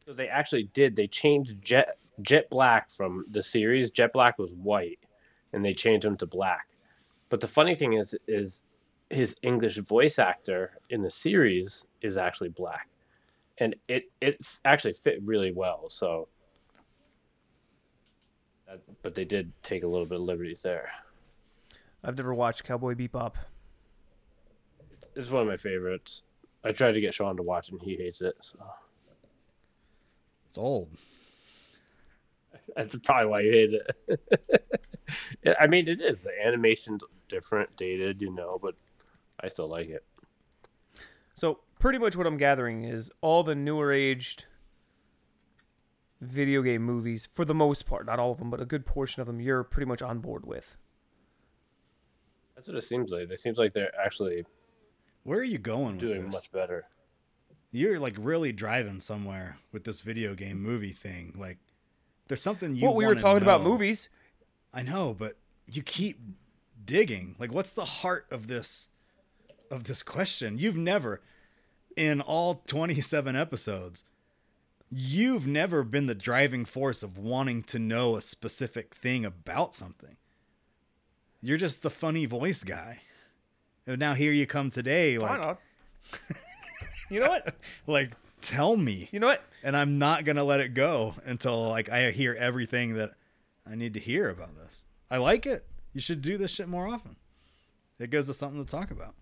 So they actually did. They changed Jet Jet Black from the series. Jet Black was white, and they changed him to black. But the funny thing is, is his English voice actor in the series is actually black, and it it actually fit really well. So, but they did take a little bit of liberties there. I've never watched Cowboy Bebop. It's one of my favorites. I tried to get Sean to watch it, and he hates it. So it's old That's probably why you hate it. I mean, it is. The animation's different, dated, you know, but I still like it. So pretty much what I'm gathering is all the newer aged video game movies, for the most part, not all of them, but a good portion of them, you're pretty much on board with. That's what it seems like. It seems like they're actually where are you going with doing this much better. you're like really driving somewhere with this video game movie thing like there's something you well, we were wanna talking about movies. I know, but you keep digging. Like what's the heart of this of this question? You've never in all 27 episodes you've never been the driving force of wanting to know a specific thing about something. You're just the funny voice guy. And now here you come today Why like not? you know what? like tell me. You know what? And I'm not going to let it go until like I hear everything that I need to hear about this. I like it. You should do this shit more often. It gives us something to talk about.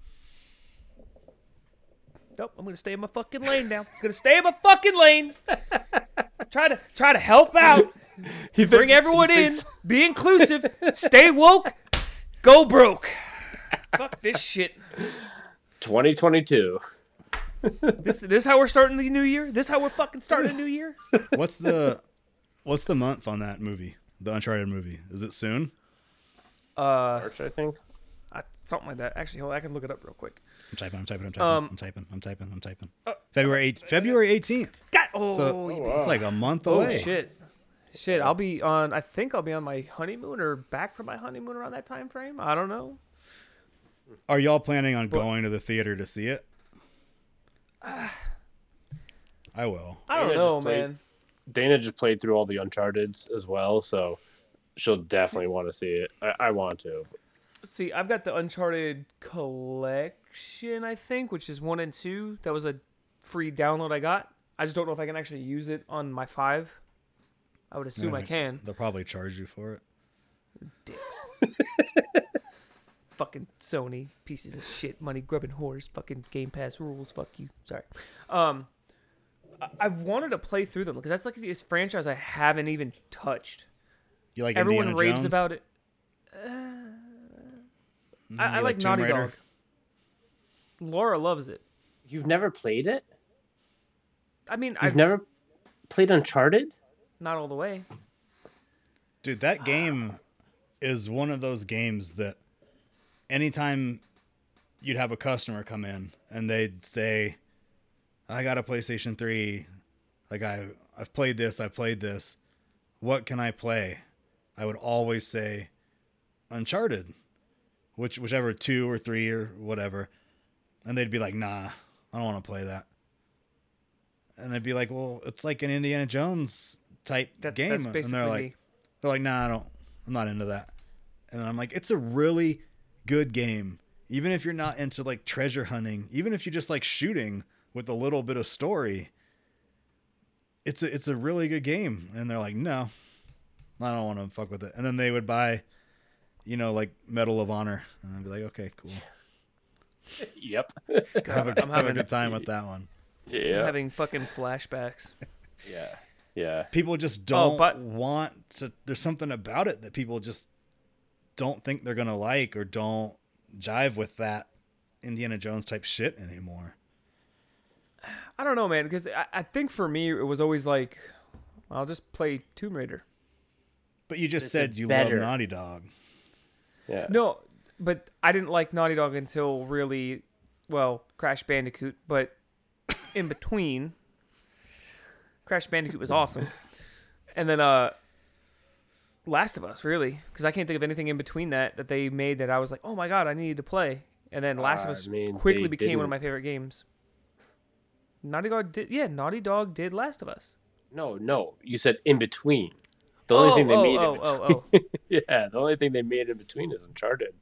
Nope, I'm gonna stay in my fucking lane now. gonna stay in my fucking lane. try to try to help out. He Bring everyone he in. thinks- Be inclusive. Stay woke. Go broke. Fuck this shit. 2022. This this how we're starting the new year. This how we're fucking starting a new year. What's the what's the month on that movie? The Uncharted movie. Is it soon? Uh, March, I think. I, something like that. Actually, hold on, I can look it up real quick. I'm typing, I'm typing, I'm typing, Um, I'm typing, I'm typing, I'm typing. February 8, February 18th. God, oh, So you- it's like a month oh away. shit, shit. I'll be on. I think I'll be on my honeymoon or back from my honeymoon around that time frame. I don't know. Are y'all planning on going to the theater to see it? I will. I don't Maybe I know, played- man. Dana just played through all the Uncharted as well, so she'll definitely want to see it. I, I want to. See, I've got the Uncharted collection, I think, which is one and two. That was a free download I got I just don't know if I can actually use it on my five. I would assume I Yeah, can. They'll probably charge you for it. Dicks. fucking Sony pieces of shit, money grubbing whores. Fucking Game Pass rules. Fuck you. Sorry. Um, I, I wanted to play through them because that's like this franchise I haven't even touched. You like Everyone Indiana raves Jones? about it. Mm, I, I you like Naughty Raider? Dog. Laura loves it. You've never played it? I mean, You've I've never played Uncharted? not all the way. Dude, that game is one of those games that anytime you'd have a customer come in and they'd say, I got a PlayStation 3, like I I've played this, I played this. What can I play? I would always say Uncharted. Which whichever 2 or 3 or whatever. And they'd be like, "Nah, I don't want to play that." And I'd be like, "Well, it's like an Indiana Jones type That, game." that's and they're like, me. they're like, nah, I don't, I'm not into that. And then I'm like, it's a really good game. Even if you're not into like treasure hunting, even if you just like shooting with a little bit of story, it's a, it's a really good game. And they're like, no, I don't want to fuck with it. And then they would buy, you know, like Medal of Honor. And I'd be like, okay, cool. Yep. Have a, I'm have a good time with that one. I'm Yeah. having fucking flashbacks. Yeah. Yeah. People just Oh, don't but- want to, there's something about it that people just don't think they're going to like or don't jive with that Indiana Jones type shit anymore. I don't know, man, because I, I think for me it was always like, I'll just play Tomb Raider. But you just This said you better. love Naughty Dog. Yeah. No, but I didn't like Naughty Dog until really, well, Crash Bandicoot. But in between, Crash Bandicoot was awesome, and then uh, Last of Us, really, because I can't think of anything in between that that they made that I was like, oh my god, I needed to play. And then Last of ah, I Us mean, quickly they became one of my favorite games. Naughty Dog did, yeah, Naughty Dog did Last of Us. No, no. You said in between. The only oh, thing they oh, made oh, in oh, between. Oh, oh. yeah, the only thing they made in between is Uncharted.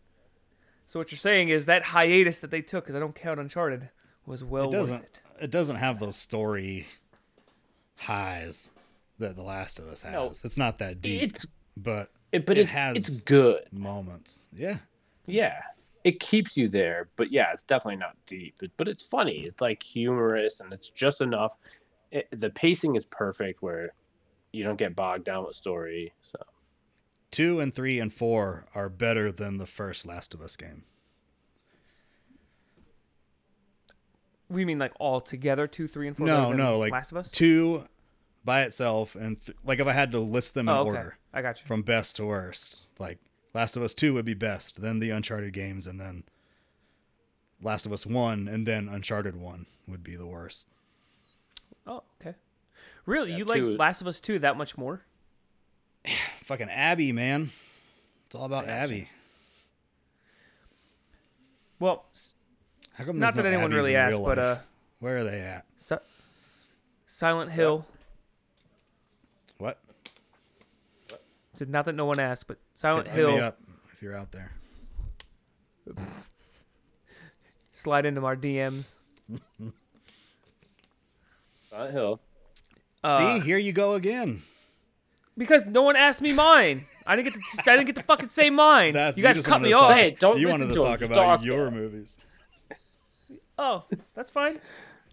So what you're saying is that hiatus that they took, because I don't count Uncharted, was well it doesn't. worth it. It. doesn't have those story highs that The Last of Us has. No. It's not that deep, It's but it, but It it, has- it's good. moments. Yeah, Yeah, it keeps you there. But yeah, it's definitely not deep. But, but it's funny. It's like humorous, and it's just enough. It, the pacing is perfect where you don't get bogged down with story. So two and three and four are better than the first Last of Us game. We mean like all together, two, three, and four. No, no, like Last of Us. two by itself, and th- like if I had to list them in oh, okay. order I got you. from best to worst, like Last of Us two would be best, then the Uncharted games, and then Last of Us one, and then Uncharted one would be the worst. Oh, okay. Really, Yeah, you like two- Last of Us two that much more? Fucking Abby, man, it's all about I gotcha. Abby. Well, How come not there's that no anyone Abbies really asked, real but uh, where are they at? Si- Silent Hill. What? Said not that no one asked, but Silent Hit, hit me Hill. up if you're out there. Slide into our DMs. Silent Hill. Uh, See, here you go again. because no one asked me mine. I didn't get to. I didn't get to fucking say mine. That's you guys just cut me off. talk- Hey, don't you listen wanted to to talk just about talk. your movies. Oh, that's fine.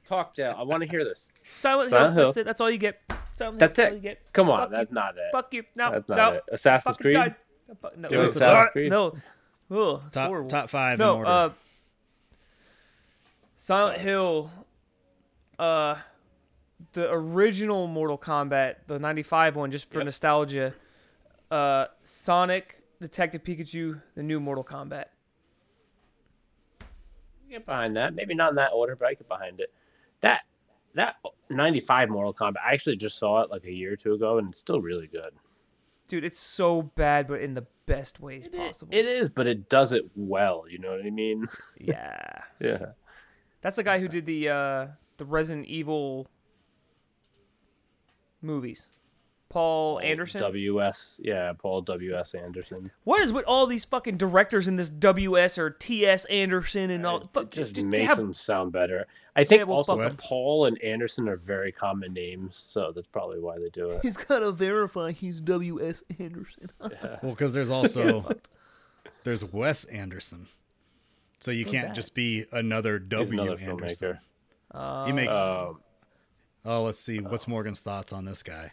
Talk down. I want to hear this. Silent, Silent Hill. Hill. That's it. That's all you get. Silent That's Hill. it. That's all you get. Come on, Fuck that's you. not it. Fuck you. No, That's not no. it. Assassin's Fucking Creed. died. No, Give us the no, top- Creed. no. Ugh, Top horrible. top five no, in order. uh, Silent Hill, uh, the original Mortal Kombat, the '95 one, just for Yep. nostalgia. Uh, Sonic, Detective Pikachu, the new Mortal Kombat. get behind that. Maybe not in that order, but I get behind it. That that '95 Mortal Kombat. I actually just saw it like a year or two ago, and it's still really good. Dude, it's so bad, but in the best ways It possible. it is, but it does it well. You know what I mean? yeah, yeah. that's the guy who did the uh, the Resident Evil movies. Paul Anderson. WS, yeah, Paul W.S. Anderson. What is with all these fucking directors in this WS or TS Anderson and all? It, fuck, it just, makes have- them sound better. I think Yeah, well, also the Paul and Anderson are very common names, so that's probably why they do it. He's gotta verify he's W.S. Anderson. Yeah. Well, because there's also there's Wes Anderson, so you can't that? just be another He's W another Anderson. filmmaker. He makes. Um, oh, let's see. What's Morgan's thoughts on this guy?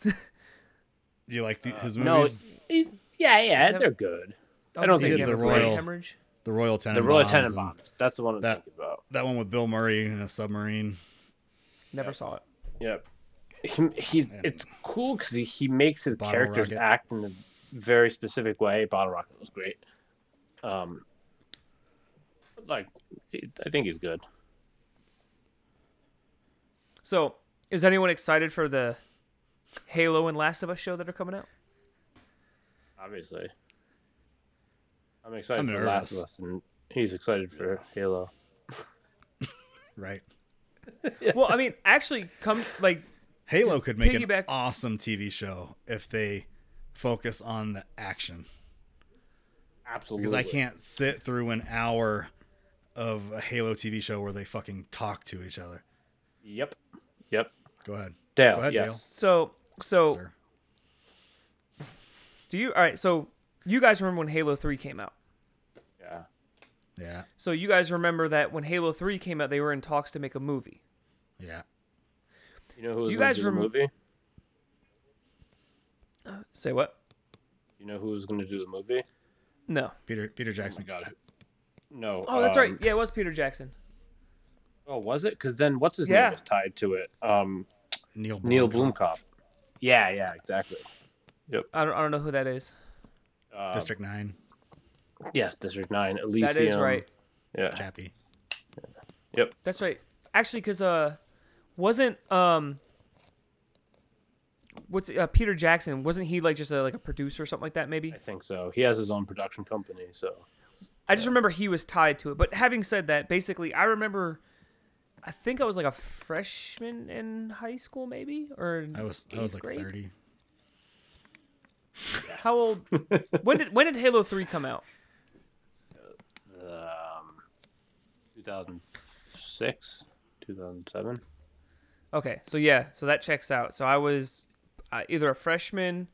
Do you like the, his no, movies? it- yeah, yeah, that- they're good. I, don't think thinking he did the Royal- hemorrhage. the Royal The Tenenbaums. Royal and Tenenbaums. That's the one I'm that- thinking about. That one with Bill Murray in a submarine. Never saw it. Yep. He, he it's cool because he, he makes his Bottle characters Rocket. act in a very specific way. Bottle Rocket was great. Um, like he- I think he's good. So, is anyone excited for the Halo and Last of Us show that are coming out? Obviously, I'm excited I'm for Last of. Us, and he's excited for Halo. Right. well, I mean, actually, come like Halo could make piggyback- an awesome TV show if they focus on the action. Absolutely. Because I can't sit through an hour of a Halo TV show where they fucking talk to each other. Yep. Yep. Go ahead. Dale. Go ahead, yes. so. So, Sir. do you? All right. So, you guys remember when Halo Three came out? Yeah. Yeah. So, you guys remember that when Halo Three came out, they were in talks to make a movie. Yeah. You know who's you going guys to do the movie? Say what? You know who's going to do the movie? No. Peter Peter Oh got it. No. Oh, that's right. um, Yeah, it was Peter Jackson. Oh, was it? Because then what's his Yeah. name was tied to it? Um, Neil Neil Blomkamp. Blomkamp. Yeah, yeah, exactly. Yep. I don't. I don't know who that is. Uh, District Nine. Yes, District Nine. Elysium. That is right. Yeah. Chappie. Yep. That's right. Actually, because uh, wasn't um, what's uh, Peter Jackson? Wasn't he like just a, like a producer or something like that? Maybe. I think so. He has his own production company, so I just remember he was tied to it. But having said that, basically, I remember. I think I was like a freshman in high school, maybe, or I was I was like grade? thirty. How old? when did when did Halo Three come out? um, 2006, 2007. Okay, so yeah, so that checks out. So I was uh, either a freshman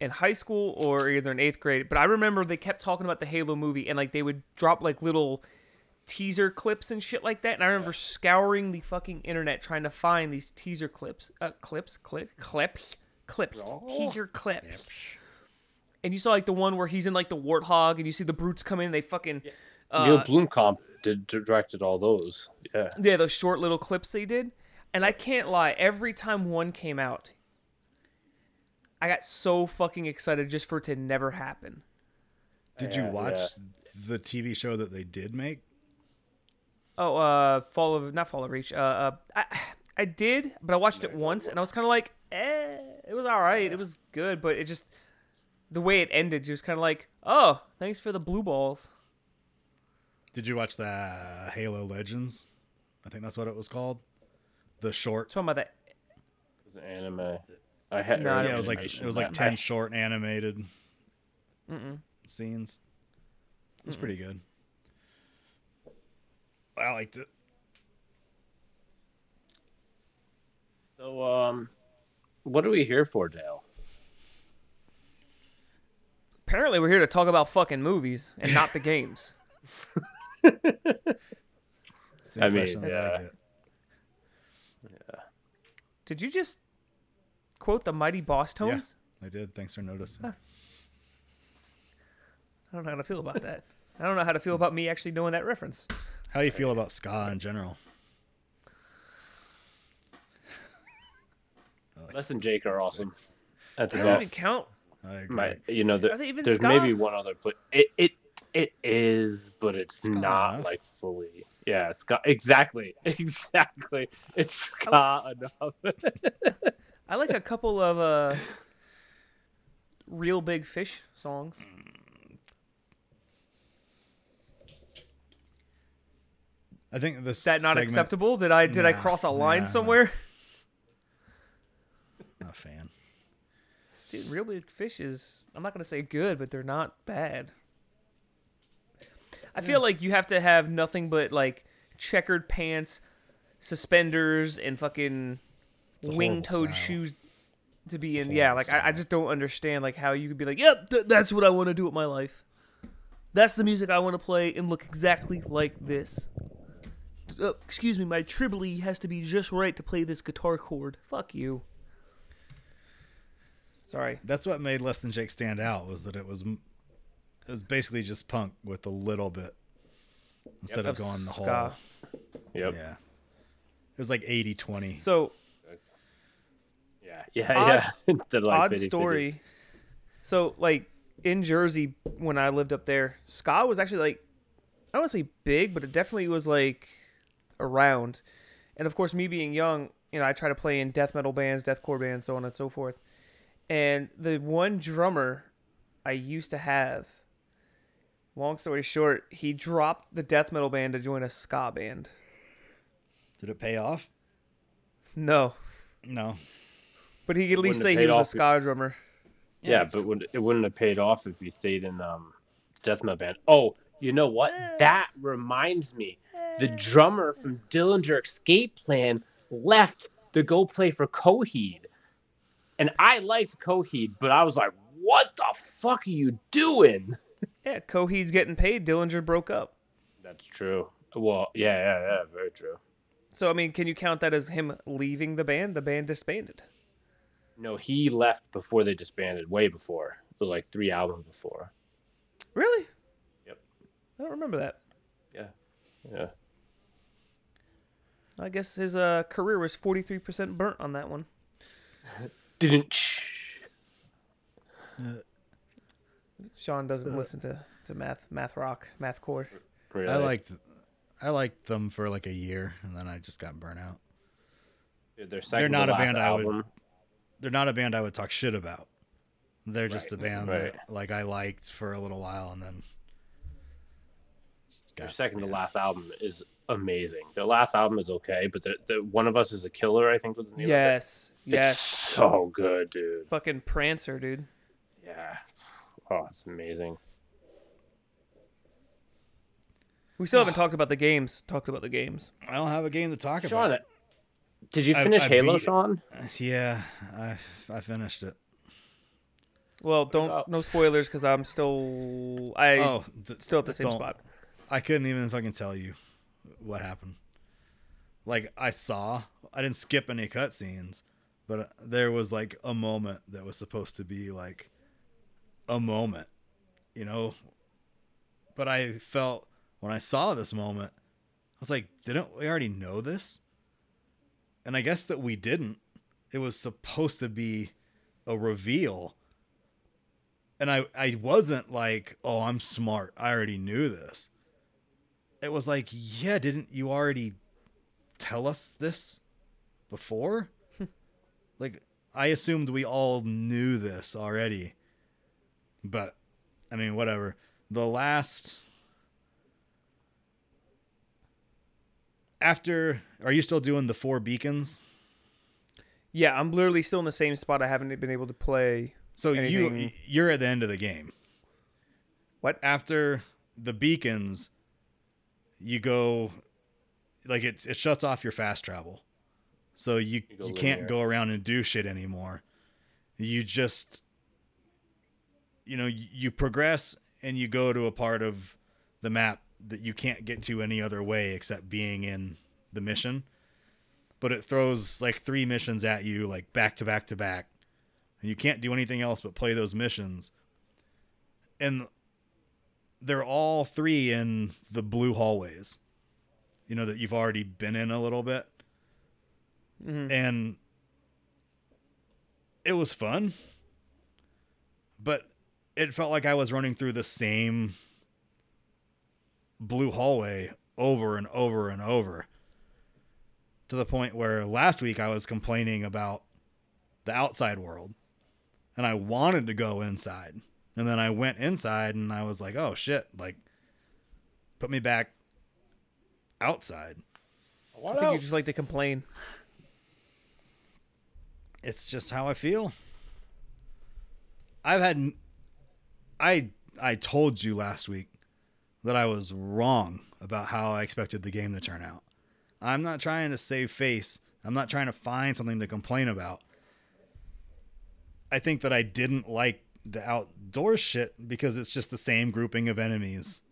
in high school or either in eighth grade. But I remember they kept talking about the Halo movie and like they would drop like little teaser clips and shit like that. And I remember scouring the fucking internet trying to find these teaser clips, uh, clips, clip, clips, clips, teaser clips. And you saw like the one where he's in like the warthog and you see the brutes come in. And they fucking Neil uh, Blomkamp did directed all those. Yeah. yeah, those short little clips they did. And I can't lie, every time one came out, I got so fucking excited just for it to never happen. Did you watch yeah. the TV show that they did make? Oh, uh, Fall of not Fall of Reach. Uh, uh I I did, but I watched it once and I was kind of like, eh, it was all right, it was good, but it just the way it ended, just kind of like, oh, thanks for the blue balls. Did you watch the Halo Legends? I think that's what it was called. The short. Talking about that. It was an anime. I had No, I or don't- Yeah, it was like it was like I- ten short animated Mm-mm. scenes. It was pretty good. I liked it. So, um, what are we here for, Dale? Apparently, we're here to talk about fucking movies and not the games. I mean, impression that yeah. Did you just quote the Mighty Bosstones? I did. Thanks for noticing. I don't know how to feel about that. I don't know how to feel about me actually knowing that reference. How do you feel about ska in general? Less Than Jake are awesome. At the They don't best. count. I agree. My, you know, there- Are they even there's ska? maybe one other foot. It it it is, but it's Ska not enough. like fully. Yeah, it's got exactly, exactly. It's ska enough. I like a couple of uh, real big fish songs. I think this Is that not segment- acceptable? Did I did I cross a line nah, somewhere? a fan. Dude, Real Big Fish is I'm not gonna say good, but they're not bad. I feel like you have to have nothing but like checkered pants, suspenders, and fucking wing toed shoes to be It's in. Yeah, like I, I just don't understand like how you could be like, yep, th- that's what I want to do with my life. That's the music I want to play and look exactly like this. Uh, excuse me, my trilby has to be just right to play this guitar chord. Fuck you. Sorry. That's what made Less Than Jake stand out was that it was it was basically just punk with a little bit instead Of of going the whole. ska. Yep. Yeah. It was like 80-20. So Yeah. Yeah. Odd- yeah. Instead of like odd 50-50. story. So like in Jersey when I lived up there, ska was actually like I don't want to say big, but it definitely was like around. And of course, me being young, you know, I try to play in death metal bands, deathcore bands, so on and so forth. And the one drummer I used to have, long story short, he dropped the death metal band to join a ska band. Did it pay off? No, No. but he could at least say he was a off. ska drummer. Yeah, it's but it would, it wouldn't have paid off if he stayed in um, death metal band. Oh, you know what? That reminds me. The drummer from Dillinger Escape Plan left to go play for Coheed, and I liked Coheed, but I was like, "What the fuck are you doing?" Yeah, Coheed's getting paid. Dillinger broke up. That's true. Well, yeah, yeah, yeah, very true. So I mean, can you count that as him leaving the band? The band disbanded. No, he left before they disbanded, way before. It was like three albums before. Really? Yep. I don't remember that. Yeah, yeah. I guess his uh, career was forty three percent burnt on that one. Didn't. Sean doesn't listen to, to math math rock math core. Really? I liked I liked them for like a year and then I just got burnt out. Dude, their second not to a last band I would- They're not a band I would talk shit about. They're just a band right. that like I liked for a little while and then just Their got- second to last album is amazing. Their last album is okay, but the, the one of us is a killer. I think was the name Yes, of it. yes. It's so good, dude. Fucking Prancer, dude. Yeah. Oh, it's amazing. We still haven't talked about the games. Talked about the games. I don't have a game to talk about. Sean, about. did you finish I Halo, beat- Sean? Yeah, I I finished it. Well, don't about- no spoilers because I'm still I oh, d- still at the same don't- spot. I couldn't even fucking tell you what happened. Like I saw, I didn't skip any cutscenes, but there was like a moment that was supposed to be like a moment, you know. But I felt when I saw this moment, I was like, didn't we already know this? And I guess that we didn't. It was supposed to be a reveal. And I, I wasn't like, oh, I'm smart. I already knew this it was like, yeah, didn't you already tell us this before? like, I assumed we all knew this already. But, I mean, whatever. The last. After. Are you still doing the four beacons? Yeah, I'm literally still in the same spot. I haven't been able to play. So you you're at the end of the game. What? After the beacons, you go like it it shuts off your fast travel. So you You you, can't go around and do shit anymore. You just you know, you, you progress and you go to a part of the map that you can't get to any other way except being in the mission. But it throws like three missions at you like back to back to back and you can't do anything else but play those missions. And they're all three in the blue hallways, you know, that you've already been in a little bit. Mhm. And it was fun, but it felt like I was running through the same blue hallway over and over and over to the point where last week I was complaining about the outside world and I wanted to go inside. And then I went inside and I was like, oh shit, like put me back outside. I think you just like to complain. it's just how I feel. I've had I I told you last week that I was wrong about how I expected the game to turn out. I'm not trying to save face. I'm not trying to find something to complain about. I think that I didn't like the outdoor shit because it's just the same grouping of enemies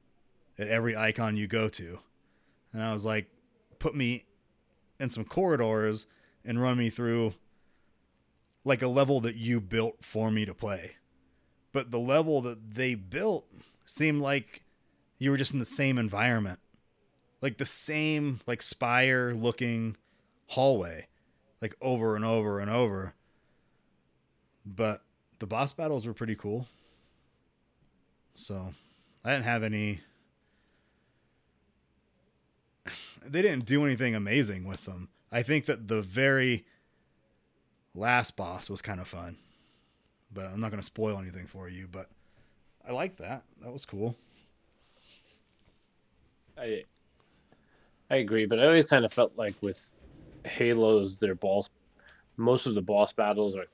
at every icon you go to. And I was like, put me in some corridors and run me through like a level that you built for me to play. But the level that they built seemed like you were just in the same environment. Like the same like spire looking hallway like over and over and over. But the boss battles were pretty cool. So, I didn't have any they didn't do anything amazing with them. I think that the very last boss was kind of fun. But I'm not going to spoil anything for you, but I liked that. That was cool. I I agree, but I always kind of felt like with Halos, their boss, most of the boss battles are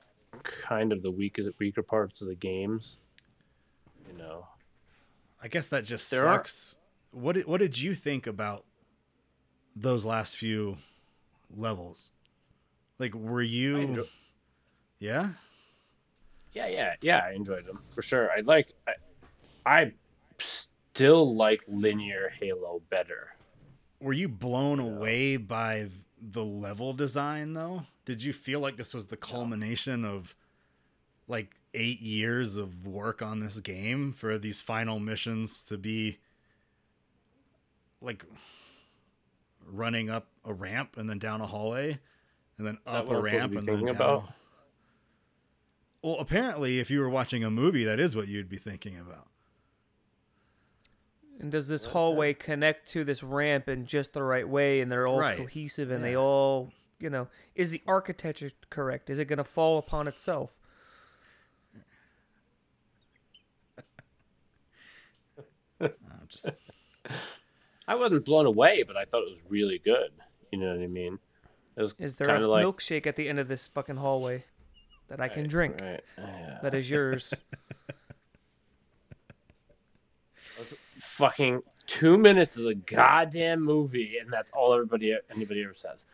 kind of the weakest, weaker parts of the games. You know, I guess that just There are- sucks. What did, what did you think about those last few levels? Like, were you? Enjoy- yeah. yeah, yeah, yeah, I enjoyed them for sure. I like, I, I still like linear Halo better. Were you blown away by the level design though? Did you feel like this was the culmination of like 8 years of work on this game for these final missions to be like running up a ramp and then down a hallway and then up a I'm ramp and then down. about? Well, apparently if you were watching a movie that is what you'd be thinking about. And does this hallway connect to this ramp in just the right way and they're all Right. cohesive and they all, you know, is the architecture correct? Is it going to fall upon itself? I'm just I wasn't blown away, but I thought it was really good. You know what I mean? It was Is there a like milkshake at the end of this fucking hallway that I can drink Right. Yeah. that is yours? Fucking two minutes of the goddamn movie, and that's all everybody anybody ever says.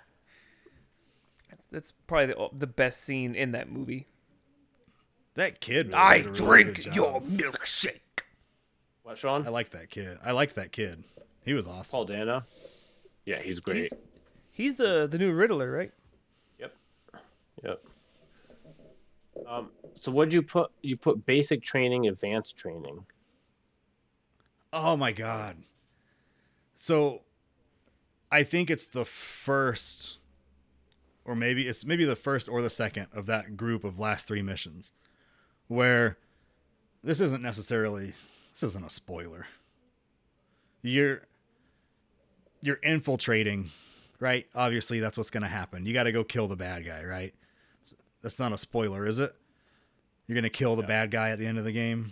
That's, that's probably the, the best scene in that movie. that kid really I did really drink your milkshake. What, Sean? I like that kid. I like that kid. He was awesome. Paul Dano. Yeah, he's great. He's, he's the the new Riddler, right? Yep. Yep. Um, so what'd you put? You put basic training, advanced training. Oh my god. So I think it's the first or maybe it's maybe the first or the second of that group of last 3 missions where this isn't necessarily this isn't a spoiler. You're you're infiltrating, right? Obviously that's what's going to happen. You got to go kill the bad guy, right? That's not a spoiler, is it? You're going to kill the Yeah. bad guy at the end of the game?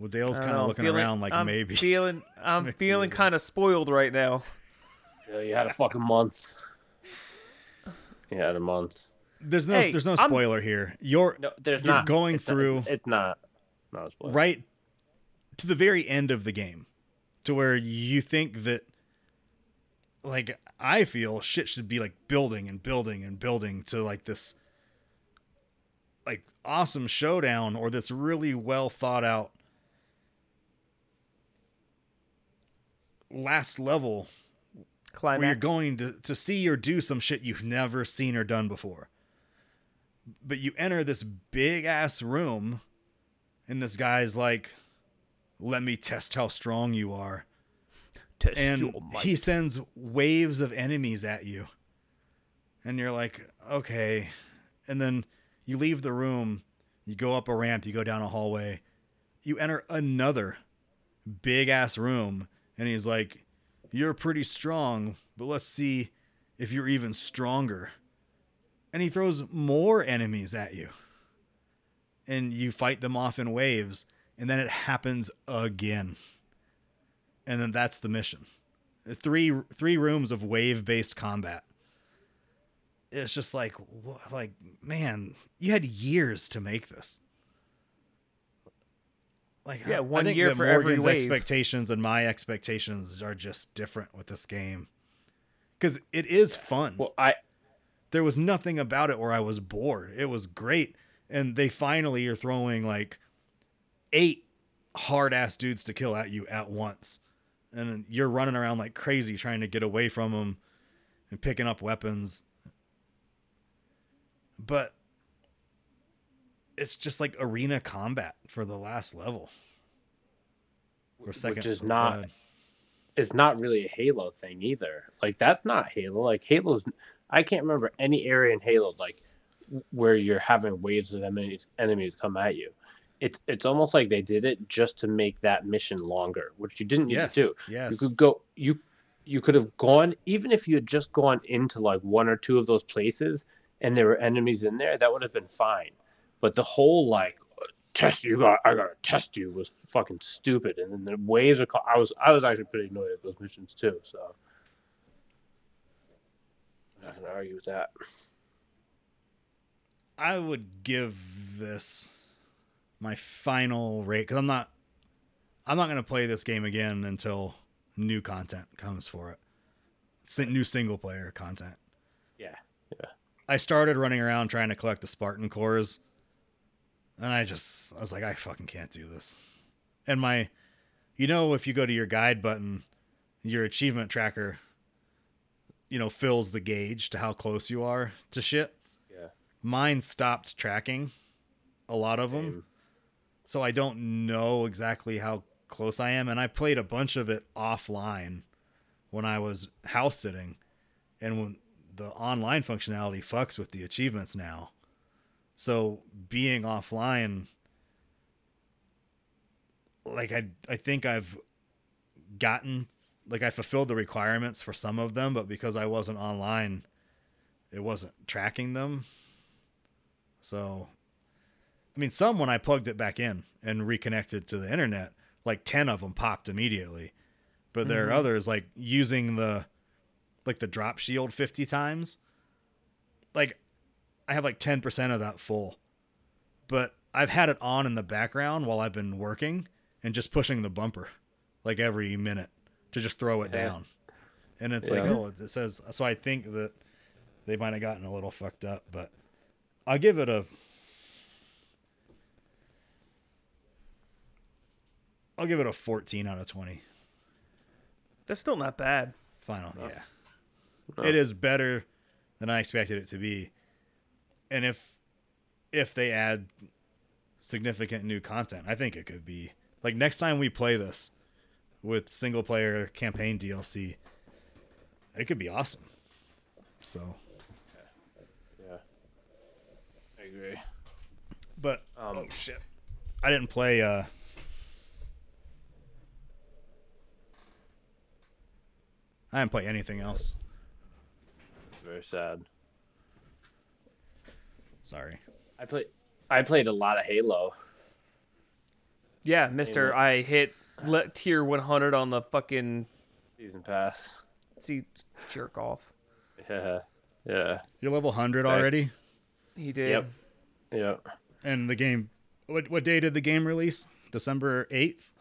Yeah. Well, Dale's kind of looking feeling- around like I'm maybe. Feeling, I'm Maybe feeling kind of spoiled right now. Yeah, you had a fucking month. You had a month. There's no Hey, there's no I'm- spoiler here. You're No, there's You're not. going it's not- through- it's not. Not a spoiler. right to the very end of the game to where you think that like I feel shit should be like building and building and building to like this like awesome showdown or this really well thought out last level Climax. where you're going to, to see or do some shit you've never seen or done before. But you enter this big ass room, and this guy's like, Let me test how strong you are. Test And your might. he sends waves of enemies at you. And you're like, Okay. And then you leave the room, you go up a ramp, you go down a hallway, you enter another big ass room, and he's like, You're pretty strong, but let's see if you're even stronger. And he throws more enemies at you. And you fight them off in waves, and then it happens again. And then that's the mission. Uh, three three rooms of wave based combat. it's just like like man, you had years to make this. Like Yeah, I- one I think year that for every Morgan's wave. expectations and my expectations are just different with this game. Cuz it is fun. Well, I there was nothing about it where I was bored. It was great. And they finally are throwing like eight hard ass dudes to kill at you at once. And you're running around like crazy trying to get away from them and picking up weapons. But it's just like arena combat for the last level. Or second. which is not it's not really a Halo thing either. Like that's not Halo. Like Halo's I can't remember any area in Halo like where you're having waves of enemies enemies come at you. It's it's almost like they did it just to make that mission longer, which you didn't need Yes. to do. Yes. You could go you you could have gone even if you had just gone into like one or two of those places and there were enemies in there, that would have been fine. But the whole like test you got I gotta test you was fucking stupid. And then the waves are called I was I was actually pretty annoyed at those missions too, so I'm not gonna argue with that. I would give this my final rate because I'm not I'm not gonna play this game again until new content comes for it. Si- New single player content. Yeah. Yeah. I started running around trying to collect the Spartan cores, and I just I was like, I fucking can't do this. And my, you know, if you go to your guide button, your achievement tracker, you know, fills the gauge to how close you are to shit. Yeah. Mine stopped tracking a lot of them, so I don't know exactly how close I am. And I played a bunch of it offline when I was house sitting, and when the online functionality fucks with the achievements now. So being offline, like I, I think I've gotten, like I fulfilled the requirements for some of them, but because I wasn't online, it wasn't tracking them. So, I mean, some when I plugged it back in and reconnected to the internet, like 10 of them popped immediately. But there are mm-hmm. others like using the like the drop shield 50 times. Like I have like 10% of that full. But I've had it on in the background while I've been working and just pushing the bumper like every minute to just throw it Yeah. down. And it's like, oh, it says so I think that they might have gotten a little fucked up, but I'll give it a I'll give it a 14 out of 20. That's still not bad. Final, yeah. No. It is better than I expected it to be. And if if they add significant new content, I think it could be like next time we play this with single player campaign DLC, it could be awesome. So, Yeah. I agree. but Um, oh shit. I didn't play uh I didn't play anything else. Very sad. Sorry. I played I played a lot of Halo. Yeah, Mister, Halo. I hit le- tier 100 on the fucking Season pass. see jerk off. Yeah. Yeah. You're level 100 Sorry. already? He did. Yep. Yep. And the game, what what day did the game release? December eighth,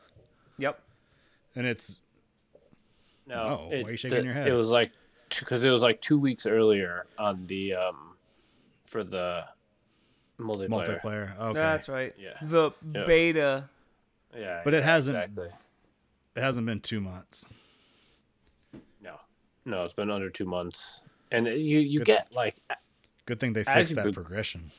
Yep. and it's No. Oh, why are you shaking the- your head? It was like because it was like two weeks earlier on the um for the multiplayer. multiplayer. Okay, That's right. Yeah. The Yeah. beta. Yeah. But it hasn't- exactly. it hasn't been two months. No. No, it's been under two months, and you you Good. get like Good thing they fixed that been- progression.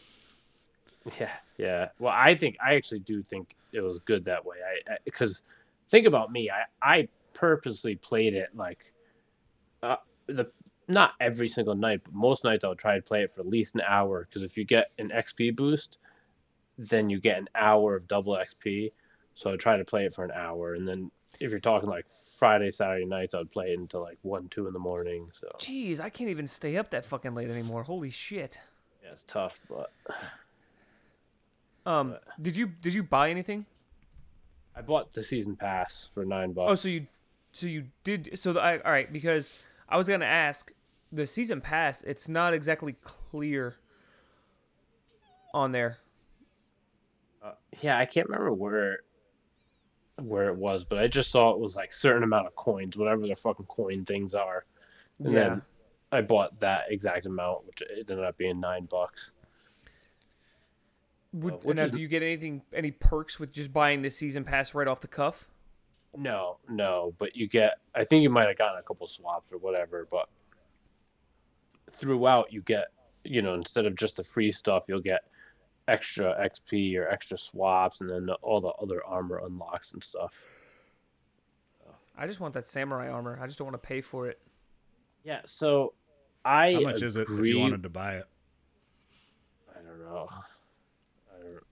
Yeah, yeah. Well, I think I actually do think it was good that way. I because think about me. I I purposely played it like uh, the not every single night, but most nights I would try to play it for at least an hour. Because if you get an XP boost, then you get an hour of double XP. So I try to play it for an hour, and then if you're talking like Friday, Saturday nights, I'd play it until like one, two in the morning. So Jeez, I can't even stay up that fucking late anymore. Holy shit. yeah, it's tough, but Um, did you did you buy anything? I bought the season pass for nine bucks. Oh, so you so you did so the, I, all right because I was gonna ask the season pass, it's not exactly clear on there. Uh, yeah, I can't remember where where it was, but I just saw it was like certain amount of coins, whatever the fucking coin things are, and Yeah. then I bought that exact amount, which it ended up being nine bucks. Would, Uh, now, is- do you get anything, any perks with just buying the season pass right off the cuff? No, no, but you get. I think you might have gotten a couple swaps or whatever, but throughout you get, you know, instead of just the free stuff, you'll get extra XP or extra swaps, and then all the other armor unlocks and stuff. I just want that samurai armor. I just don't want to pay for it. Yeah. So I How much is it if you wanted to buy it? I don't know. I don't,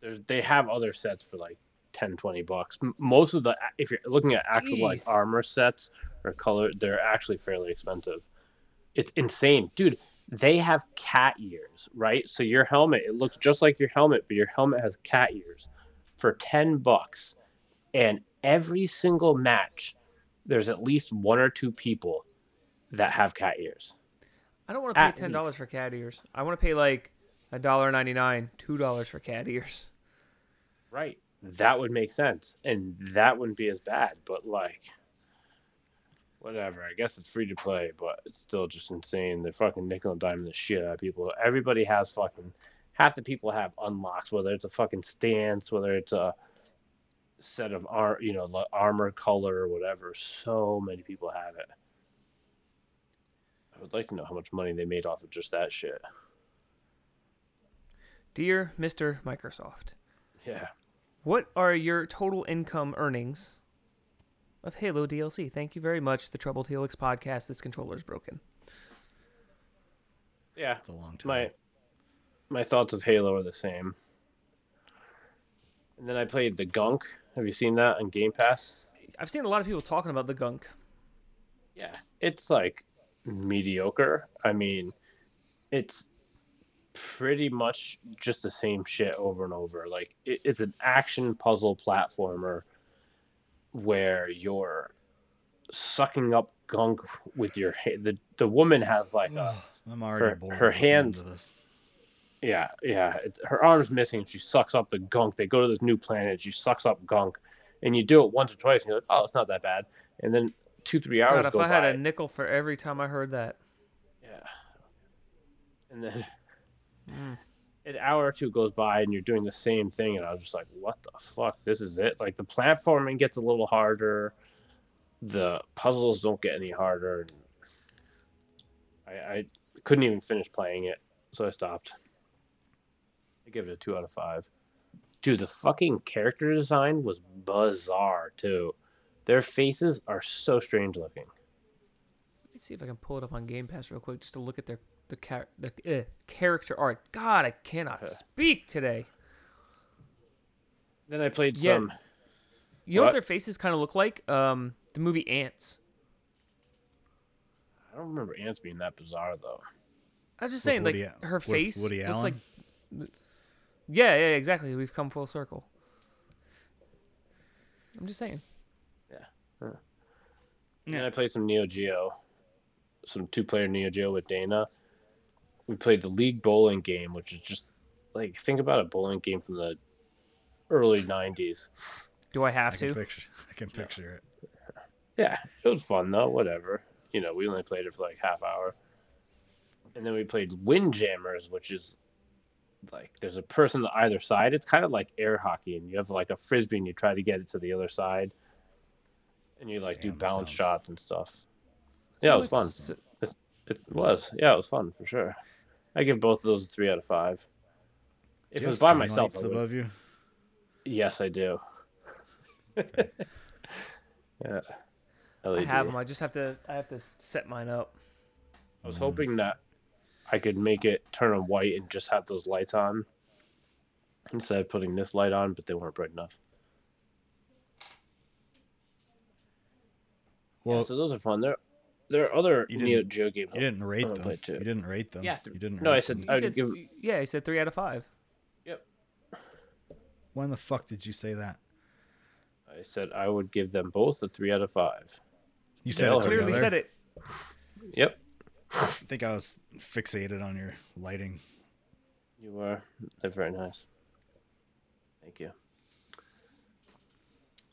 there's, they have other sets for like 10, 20 bucks. Most of the, if you're looking at actual like armor sets or color, they're actually fairly expensive. It's insane, dude. They have cat ears, right? So your helmet, it looks just like your helmet, but your helmet has cat ears for 10 bucks. And every single match, there's at least one or two people that have cat ears. I don't want to pay At ten dollars least. for cat ears. I want to pay like a dollar ninety nine, two dollars for cat ears. Right. That would make sense. And that wouldn't be as bad. But, like, whatever. I guess it's free to play, but it's still just insane. They're fucking nickel and diming the shit out of people. Everybody has fucking. Half the people have unlocks, whether it's a fucking stance, whether it's a set of ar- you know, like armor color or whatever. So many people have it. I would like to know how much money they made off of just that shit. Dear Mr. Microsoft, Yeah. what are your total income earnings of Halo DLC? Thank you very much. The Troubled Helix podcast. This controller's broken. Yeah. It's a long time. my my thoughts of Halo are the same. And then I played the Gunk. Have you seen that on Game Pass? I've seen a lot of people talking about the gunk. Yeah, it's like mediocre. I mean, it's pretty much just the same shit over and over. Like it, it's an action puzzle platformer where you're sucking up gunk with your ha- the the woman has like a I'm already her- bored. her hands- this. Yeah, yeah. It's, her arm's missing. She sucks up the gunk. They go to this new planet. She sucks up gunk, and you do it once or twice, and you're like, "Oh, it's not that bad." And then two, three hours God, if go I had by. a nickel for every time I heard that. Yeah. And then Mm. An hour or two goes by, and you're doing the same thing, and I was just like, "What the fuck? This is it." Like the platforming gets a little harder. The puzzles don't get any harder. I, I couldn't even finish playing it, so I stopped. I give it a two out of five. Dude, the fucking character design was bizarre too. Their faces are so strange looking. Let me see if I can pull it up on Game Pass real quick just to look at their the char- the uh, character art. God, I cannot speak today. Then I played Yeah. some. You know what What? their faces kind of look like? Um, the movie Antz. I don't remember Antz being that bizarre though. I was just saying, Woody like Al- her with face Woody looks like. Yeah, yeah, exactly. We've come full circle. I'm just saying. Yeah. Yeah. And I played some Neo Geo, some two-player Neo Geo with Dana. We played the League Bowling game, which is just like think about a bowling game from the early '90s. Do I I have can to? picture. I can picture it. Yeah, it was fun though. Whatever, you know, we only played it for like half hour. And then we played Windjammers, which is like there's a person on either side. It's kind of like air hockey, and you have like a frisbee, and you try to get it to the other side, and you like do Damn, balance sounds- shots and stuff. Yeah, it was fun. So- It was. Yeah, it was fun for sure. I give both of those a three out of five. If Do it was by myself, I would. above you. Yes, I do. yeah. I have them. I just have to. I have to set mine up. I was mm. hoping that I could make it turn on white and just have those lights on instead of putting this light on, but they weren't bright enough. Well, yeah, so those are fun. There, there are other You Neo didn't- Geo games. you didn't rate them. play too. You didn't rate them. Yeah, th- you didn't. no, I said them. I'd said, give- yeah, he said three out of five. Yep. When the fuck did you say that? I said I would give them both a three out of five. You said Dale it Clearly together? said it. Yep. I think I was fixated on your lighting. You were. They're very nice. Thank you.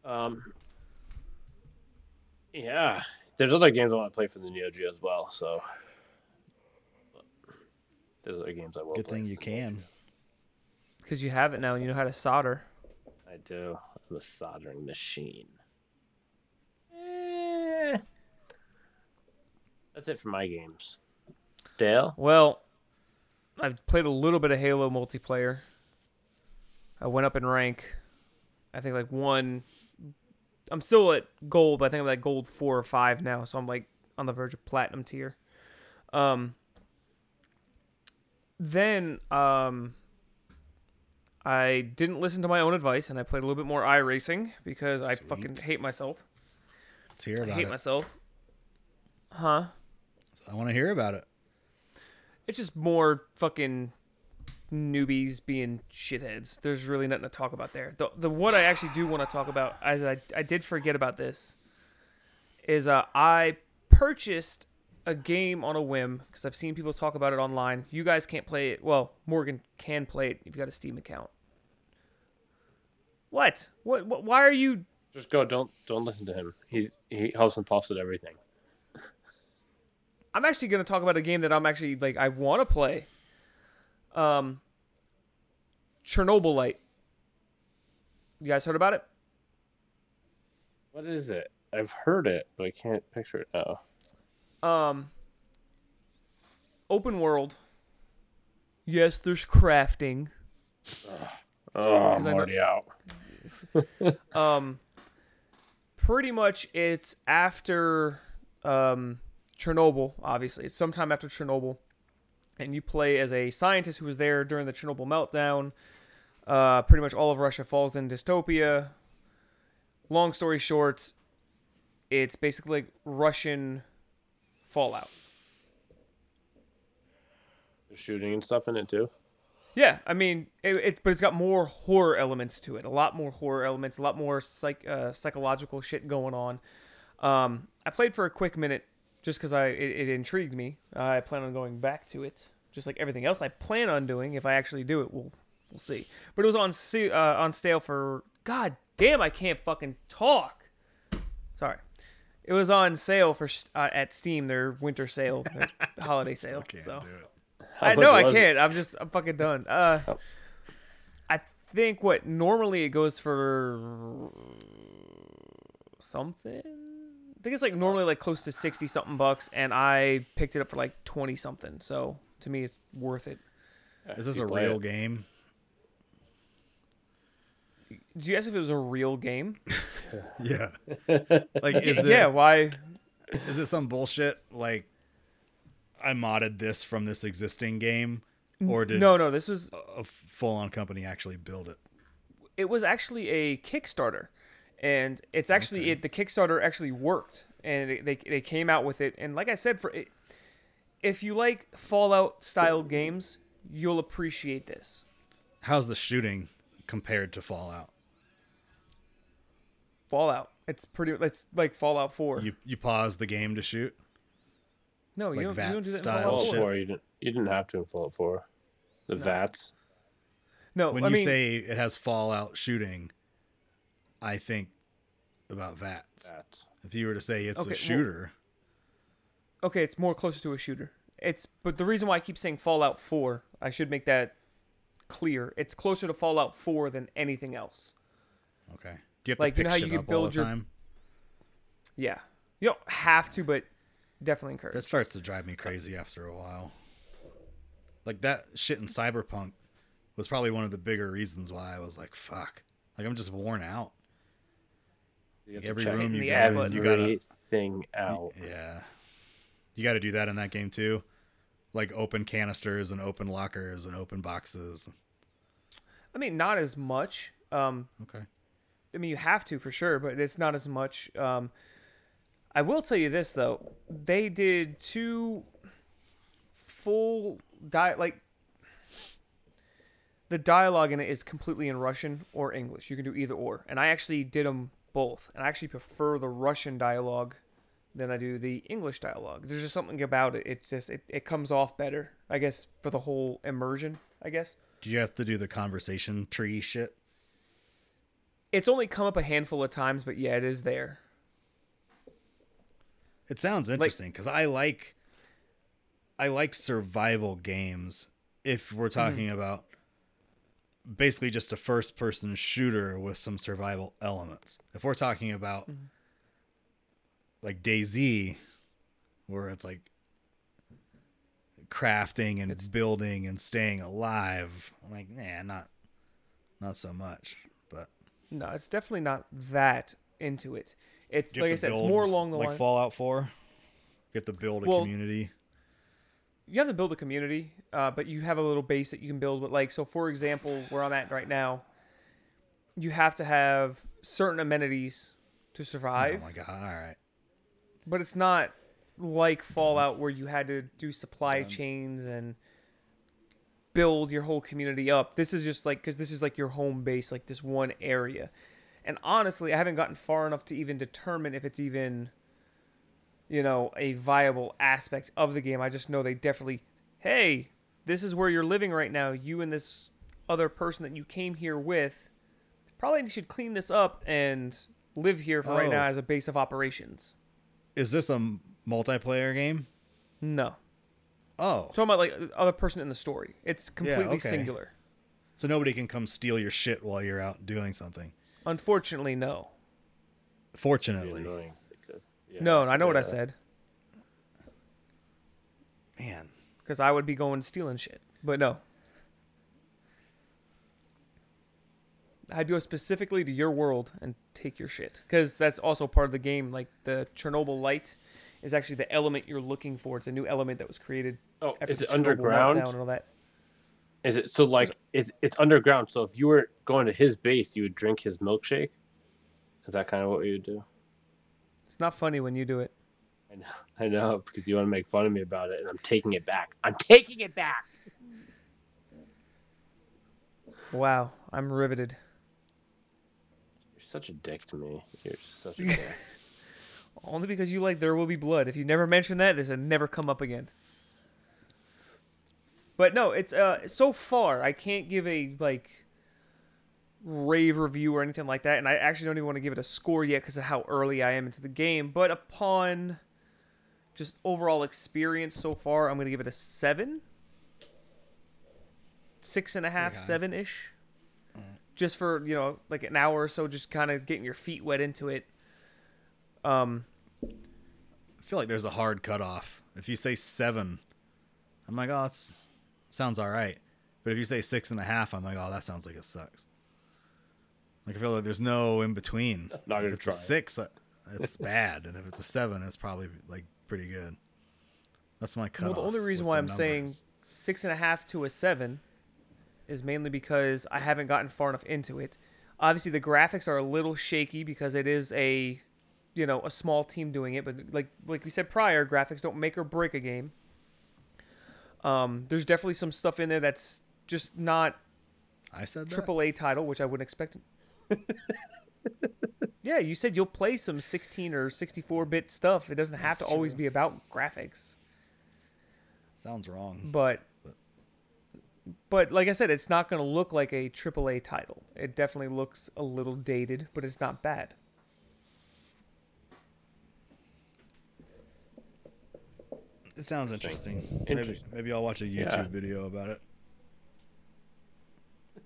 Um. Yeah, there's other games I want to play for the Neo Geo as well. So there's other games I will. Good play Good thing you the Neo Geo. can. Because you have it now and you know how to solder. I do. I'm a soldering machine. Eh. That's it for my games. Dale? Well, I've played a little bit of Halo multiplayer. I went up in rank. I think like one. I'm still at gold, but I think I'm at gold four or five now, so I'm like on the verge of platinum tier. Um. Then um. I didn't listen to my own advice, and I played a little bit more iRacing because I fucking hate myself. Let's hear I about hate it. myself. Huh? I want to hear about it. It's just more fucking newbies being shitheads. There's really nothing to talk about there. The the what I actually do want to talk about, as I I did forget about this, is uh I purchased a game on a whim because I've seen people talk about it online. You guys can't play it. Well, Morgan can play it if you got a Steam account. What? What? what why are you? Just go. Don't don't listen to him. He he huffs and puffs at everything. I'm actually gonna talk about a game that I'm actually like I want to play. Um. Chernobylite. You guys heard about it? What is it? I've heard it, but I can't picture it now. Um. Open world. Yes, there's crafting. Oh, 'Cause I I'm know- already out. Um. Pretty much, it's after um, Chernobyl. Obviously, it's sometime after Chernobyl, and you play as a scientist who was there during the Chernobyl meltdown. Uh, pretty much all of Russia falls in dystopia. Long story short, it's basically like Russian Fallout. There's shooting and stuff in it too. Yeah, I mean, it, it's but it's got more horror elements to it. A lot more horror elements. A lot more psych uh, psychological shit going on. Um, I played for a quick minute just because I it, it intrigued me. I plan on going back to it, just like everything else I plan on doing. If I actually do it, we'll we'll see. But it was on se- uh, on stale for god damn. I can't fucking talk. Sorry. It was on sale for uh, at Steam, their winter sale, their holiday sale. Can't so do it. I much know I can't. I'm just I'm fucking done. Uh, Oh. I think what normally it goes for something. I think it's like normally like close to sixty something bucks, and I picked it up for like twenty something. So to me, it's worth it. Is this a real it. game? Did you ask if it was a real game? Yeah. Like, is it? yeah. Why? Is it some bullshit like I modded this from this existing game, or did No, no. This was a full-on company actually build it? it was actually a Kickstarter, and it's actually it. The Kickstarter actually worked, and it, they they came out with it. And like I said, for it, if you like Fallout style games, you'll appreciate this. How's the shooting compared to Fallout? Fallout. It's pretty. It's like Fallout Four. You you pause the game to shoot. no, you like don't, you don't do that in style Fallout Fallout shit. 4. 4, you didn't you didn't have to in Fallout 4. The VATS. No, When I you mean, say it has Fallout shooting, I think about VATS. VATS. If you were to say it's Okay, a well- shooter, okay, it's more closer to a shooter. It's but the reason why I keep saying Fallout Four, I should make that clear. It's closer to Fallout Four than anything else. okay. Do you have Like, to you pick know how shit you up build all the your- time? Yeah, you don't have to, but definitely encourage. That starts to drive me crazy after a while. Like that shit in Cyberpunk was probably one of the bigger reasons why I was like, "Fuck!" Like I'm just worn out. You Every check room you the go ad in, button. you gotta everything out. Yeah. You got to do that in that game too. Like open canisters and open lockers and open boxes. I mean, not as much. Um, Okay. I mean, you have to for sure, but it's not as much. Um, I will tell you this though, they did two full di like the dialogue in it is completely in Russian or English. You can do either or, and I actually did them both, and I actually prefer the Russian dialogue than I do the English dialogue. There's just something about it. It just it, it comes off better, I guess, for the whole immersion. I guess Do you have to do the conversation tree shit? it's only come up a handful of times, but yeah, it is there. It sounds interesting because I like I like survival games if we're mm-hmm. talking about basically just a first person shooter with some survival elements. If we're talking about mm-hmm. like DayZ where it's like crafting and It's- building and staying alive, I'm like, nah, not not so much. But No, it's definitely not that into it. It's do you have like I said, it's more along the like line. Fallout 4. You have to build a Well, community. You have to build a community, uh, but you have a little base that you can build with. Like, so for example, where I'm at right now, you have to have certain amenities to survive, Oh my god! All right. but it's not like Fallout where you had to do supply chains and build your whole community up. This is just like because this is like your home base, like this one area. And honestly, I haven't gotten far enough to even determine if it's even, you know, a viable aspect of the game. I just know they definitely, hey, this is where you're living right now. You and this other person that you came here with probably should clean this up and live here for right Oh. now as a base of operations. Is this a multiplayer game? No. Oh, talking about like the other person in the story. It's completely okay. singular. so nobody can come steal your shit while you're out doing something. Unfortunately, no. Be Fortunately, annoying if they could. Yeah. No, I know what I said man. because I would be going stealing shit. But no. I'd go specifically to your world and take your shit because that's also part of the game. Like the Chernobylite is actually the element you're looking for. It's a new element that was created Oh, after is the it Chernobyl underground? and all that. Is it so like it's it's underground? So if you were going to his base, you would drink his milkshake. Is that kind of what you would do? It's not funny when you do it. I know, I know, because you want to make fun of me about it, and I'm taking it back. I'm taking it back. Wow, I'm riveted. You're such a dick to me. You're such a dick. Only because you like There Will Be Blood. If you never mention that, this will never come up again. But no, it's uh so far I can't give a like rave review or anything like that, and I actually don't even want to give it a score yet because of how early I am into the game. But upon just overall experience so far, I'm gonna give it a seven, six and a half, seven ish. Just for you know like an hour or so, just kind of getting your feet wet into it. Um, I feel like there's a hard cutoff. If you say seven, I'm like, oh, that's sounds all right. But if you say six and a half, I'm like, oh, that sounds like it sucks. Like I feel like there's no in between. Not gonna if it's try a six, uh, it's bad, and if it's a seven, it's probably like pretty good. That's my cut. well, cutoff. the only reason why I'm saying six and a half to a seven is mainly because I haven't gotten far enough into it. Obviously, the graphics are a little shaky because it is a, you know, a small team doing it. But like like we said prior, graphics don't make or break a game. Um, there's definitely some stuff in there that's just not I said that. triple A title, which I wouldn't expect. Yeah, you said you'll play some 16 or 64 bit stuff. It doesn't have That's to always true. be about graphics. Sounds wrong. But but like I said, it's not going to look like a AAA title. It definitely looks a little dated, but it's not bad. It sounds interesting. Maybe, maybe I'll watch a YouTube Yeah. video about it.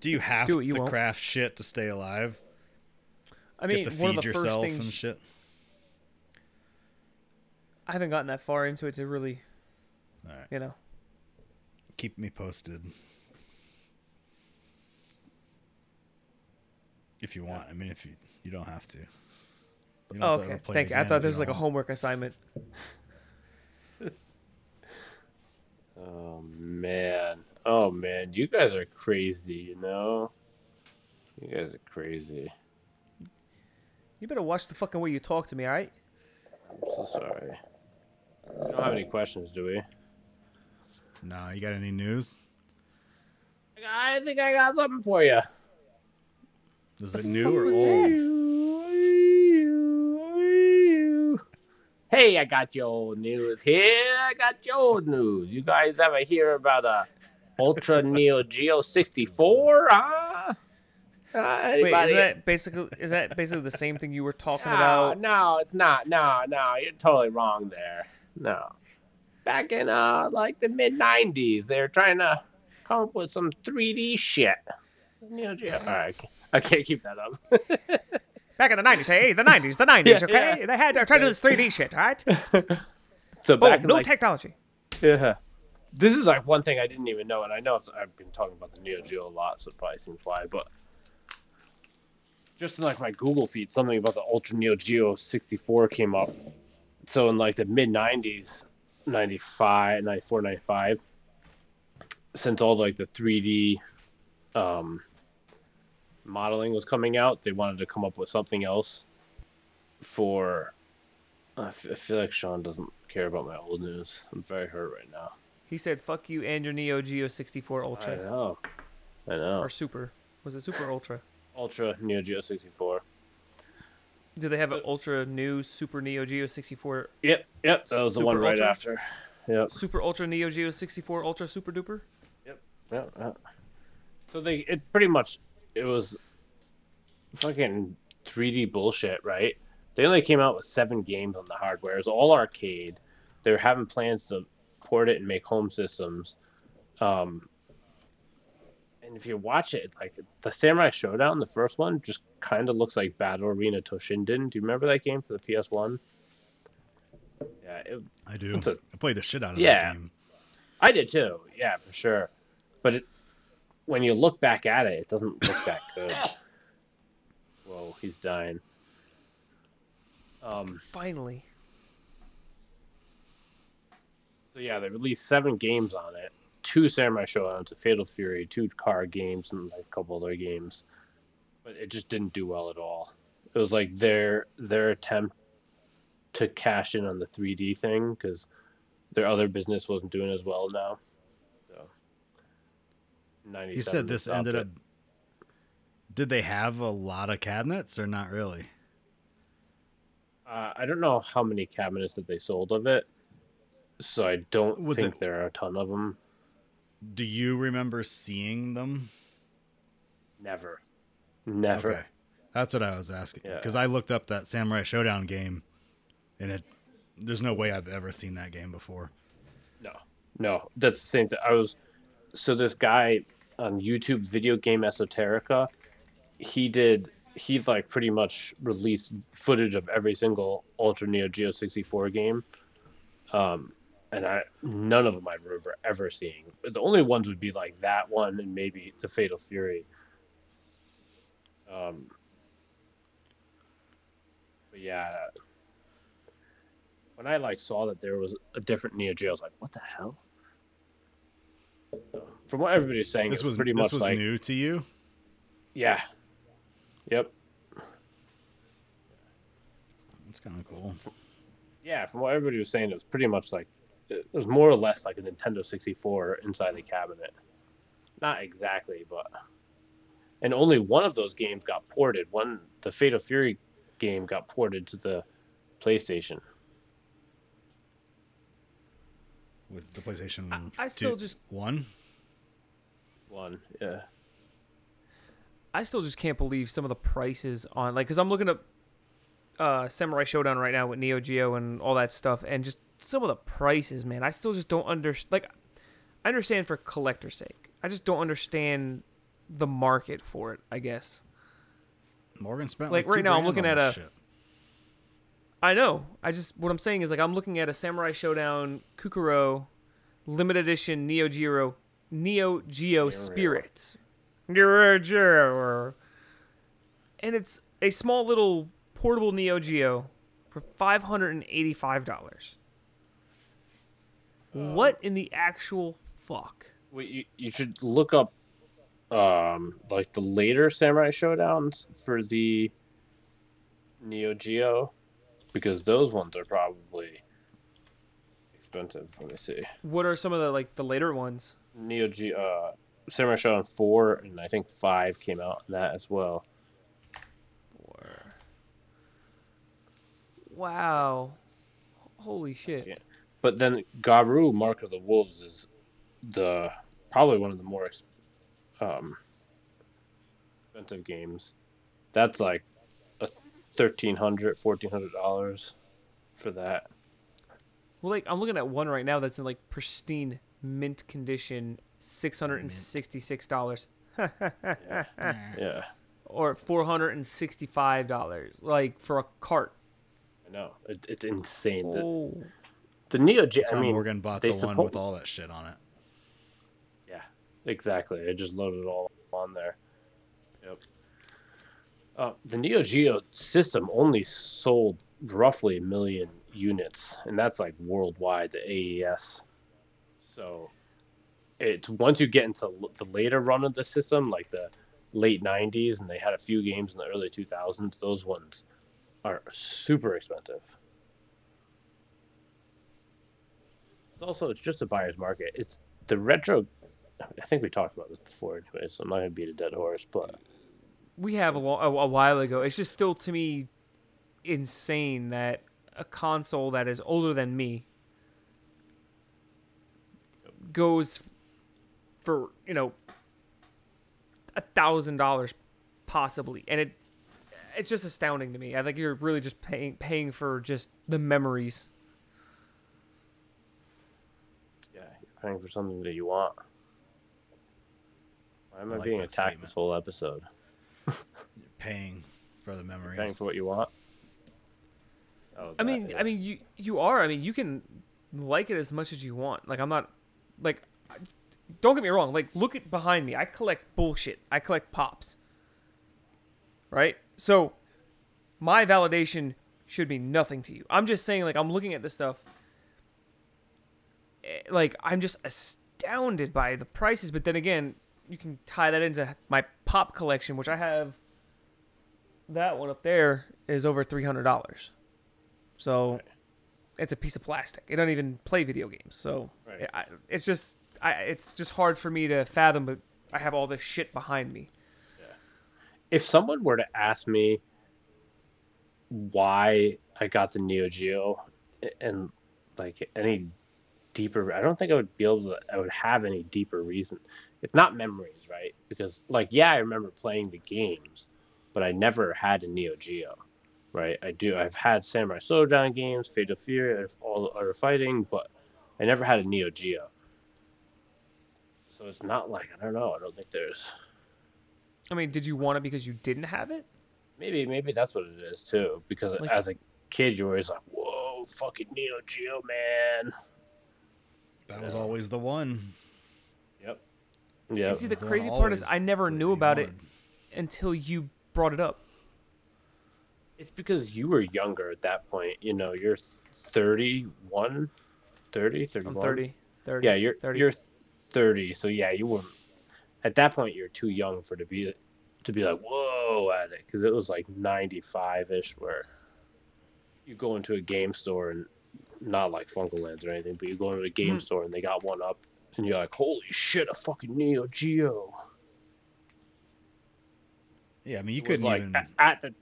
Do you have Do it, you to won't. craft shit to stay alive? I you mean, have to one feed of the first yourself things and shit. I haven't gotten that far into it to really, All right, you know. keep me posted. If you want, I mean, if you you don't have to. You don't Oh, have to okay, play thank you. I thought there was like a homework assignment. Oh man. Oh man. You guys are crazy, you know? You guys are crazy. You better watch the fucking way you talk to me, all right? I'm so sorry. We don't have any questions, do we? Nah, you got any news? I think I got something for you. Is it new fuck or was old? Hey, I got your old news here. I got your old news. You guys ever hear about a Ultra Neo Geo 64? Huh? Uh, Wait, is that basically is that basically the same thing you were talking no, about? no, it's not. No, no, you're totally wrong there. No. Back in uh like the mid '90s, they were trying to come up with some 3D shit. Neo Geo. All right, I can't keep that up. Back in the nineties, hey, the nineties, the nineties, Yeah, okay? yeah. They had to try to do this 3D shit, all right? so Boom, back no like, technology. Yeah. This is like one thing I didn't even know, and I know I've, been talking about the Neo Geo a lot, so it probably seems why, but just in like my Google feed, something about the Ultra Neo Geo 64 came up. So in like the mid 90s, 95, 94, 95, since all like the 3D um, modeling was coming out, they wanted to come up with something else for. I feel like Sean doesn't care about my old news. I'm very hurt right now. He said, "Fuck you and your Neo Geo 64 Ultra." I know. I know. or Super." Was it Super Ultra? Ultra Neo Geo 64. Do they have an Ultra New Super Neo Geo 64 Yep, yep. That was the one right Ultra? after. Yep, Super Ultra Neo Geo 64 Ultra Super Duper? yep, yep. So they it pretty much it was fucking 3D bullshit, right? They only came out with seven games on the hardware. It was all arcade. They were having plans to port it and make home systems. Um, and if you watch it, like the Samurai Shodown, the first one, just kind of looks like Battle Arena Toshinden. Do you remember that game for the PS One? Yeah, it, I do. It's a- I played the shit out of Yeah. that game. I did too. Yeah, for sure. But it, when you look back at it, it doesn't look that good. Whoa, he's dying. Um. Finally. So yeah, they released seven games on it. Two Samurai Shodowns, a Fatal Fury, two card games, and like a couple other games. But it just didn't do well at all. It was like their their attempt to cash in on the 3D thing because their other business wasn't doing as well now. So. You said this ended it. up. Did they have a lot of cabinets or not really? Uh, I don't know how many cabinets that they sold of it, so I don't Was think it- there are a ton of them. Do you remember seeing them? Never, never. Okay. That's what I was asking. Yeah. Because I looked up that Samurai Shodown game, and it there's no way I've ever seen that game before. No, no, that's the same thing. I was so this guy on YouTube, Video Game Esoterica, he did. He's like pretty much released footage of every single Ultra Neo Geo 64 game, um, and I none of them I remember ever seeing. The only ones would be like that one and maybe the Fatal Fury. Um, but yeah, when I like saw that there was a different Neo Geo, I was like, "What the hell?" So, from what everybody was saying, This it was, was pretty this much was like, new to you. yeah, yep, That's kind of cool. yeah. From what everybody was saying, it was pretty much like it was more or less like a Nintendo 64 inside the cabinet. Not exactly, but and only one of those games got ported. One, the Fatal Fury game, got ported to the PlayStation. With the PlayStation. I- I still two- just- one. One, yeah. I still just can't believe some of the prices on like because I'm looking up uh, Samurai Shodown right now with Neo Geo and all that stuff, and just some of the prices, man. I still just don't understand. Like, I understand for collector's sake. I just don't understand the market for it. I guess Morgan spent Like, like, right now, I'm looking at a- shit. I know. I just what I'm saying is like I'm looking at a Samurai Shodown Kukuro limited edition Neo Geo Neo Geo Spirit. Neo Geo. And it's a small little portable Neo Geo for five hundred and eighty-five dollars. what in the actual fuck? Wait, you, you should look up um like the later Samurai Shodowns for the Neo Geo because those ones are probably expensive. Let me see. What are some of the like the later ones? Neo Geo uh Samurai Shodown 4 and I think 5 came out in that as well. Wow. Holy shit. Yeah. But then Garou Mark of the Wolves is the probably one of the more um, expensive games. That's like a thirteen hundred, fourteen hundred dollars for that. Well, like I'm looking at one right now that's in like pristine mint condition, six hundred and sixty-six dollars, Yeah, or four hundred and sixty-five dollars, like for a cart. I know it, it's insane. The, Oh, the Neo Geo. I mean, Morgan bought they the one with all that shit on it. Yeah, exactly. I just loaded it all on there. Yep. Uh, the Neo Geo system only sold roughly a million units, and that's like worldwide, the AES. So, it's once you get into the later run of the system, like the late 90s, and they had a few games in the early 2000s, those ones are super expensive. Also, it's just a buyer's market. It's the retro I think we talked about this before, anyway, so I'm not gonna beat a dead horse. But we have a, lo- a, a while ago. It's just still to me insane that a console that is older than me goes for you know a thousand dollars possibly, and it it's just astounding to me. I think you're really just paying paying for just the memories. yeah, you're paying for something that you want. Why am I I, like being attacked statement. this whole episode? You're paying for the memories. Paying for what you want. Oh, I mean, yeah. I mean, you you are. I mean, you can like it as much as you want. Like I'm not like. Don't get me wrong. Like, look at behind me. I collect bullshit. I collect pops. Right. So, my validation should mean nothing to you. I'm just saying. Like, I'm looking at this stuff. eh, Like, I'm just astounded by the prices. But then again, you can tie that into my pop collection, which I have. That one up there is over three hundred dollars. So it's a piece of plastic. It doesn't even play video games. So Right. I, it's just I, it's just hard for me to fathom. But I have all this shit behind me. If someone were to ask me why I got the Neo Geo and like any deeper I don't think I would be able to I would have any deeper reason. It's not memories, right? Because like yeah, I remember playing the games, but I never had a Neo Geo. Right? I do I've had Samurai Shodown games, Fatal Fury, all other fighting, but I never had a Neo Geo. So it's not like I don't know, I don't think there's I mean, did you want it because you didn't have it? Maybe maybe that's what it is too. Because Like- as a kid, you're always like, "Whoa, fucking Neo Geo, man!" That was always the one. Yep. Yeah. You see, the was crazy part is I never knew you about it until you brought it up. It's because you were younger at that point. You know, you're 31, 30, 31. I'm 30. 30 Yeah, you're 30. you're 30. So yeah, you were at that point. You're too young for to be to be like, "Whoa!" at it because it was like 95 ish, where you go into a game store and not like FuncoLands or anything, but you go into a game Mhm. store and they got one up, and you're like, "Holy shit, a fucking Neo Geo!" Yeah, I mean, you couldn't like even a- at the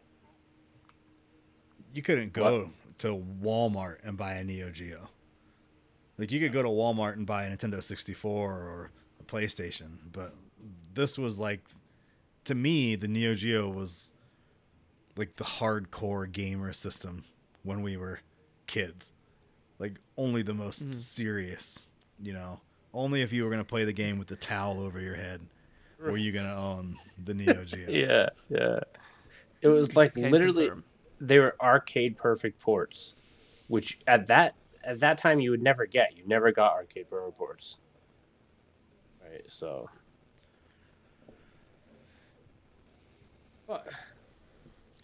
you couldn't go to Walmart and buy a Neo Geo. Like you could go to Walmart and buy a Nintendo 64 or a PlayStation, but this was like to me the Neo Geo was like the hardcore gamer system when we were kids. Like only the most Mhm. serious, you know. Only if you were going to play the game with the towel over your head were you going to own the Neo Geo. yeah, yeah. It was like Can literally confirm. they were arcade perfect ports, which at that at that time you would never get. You never got arcade perfect ports. Right, so.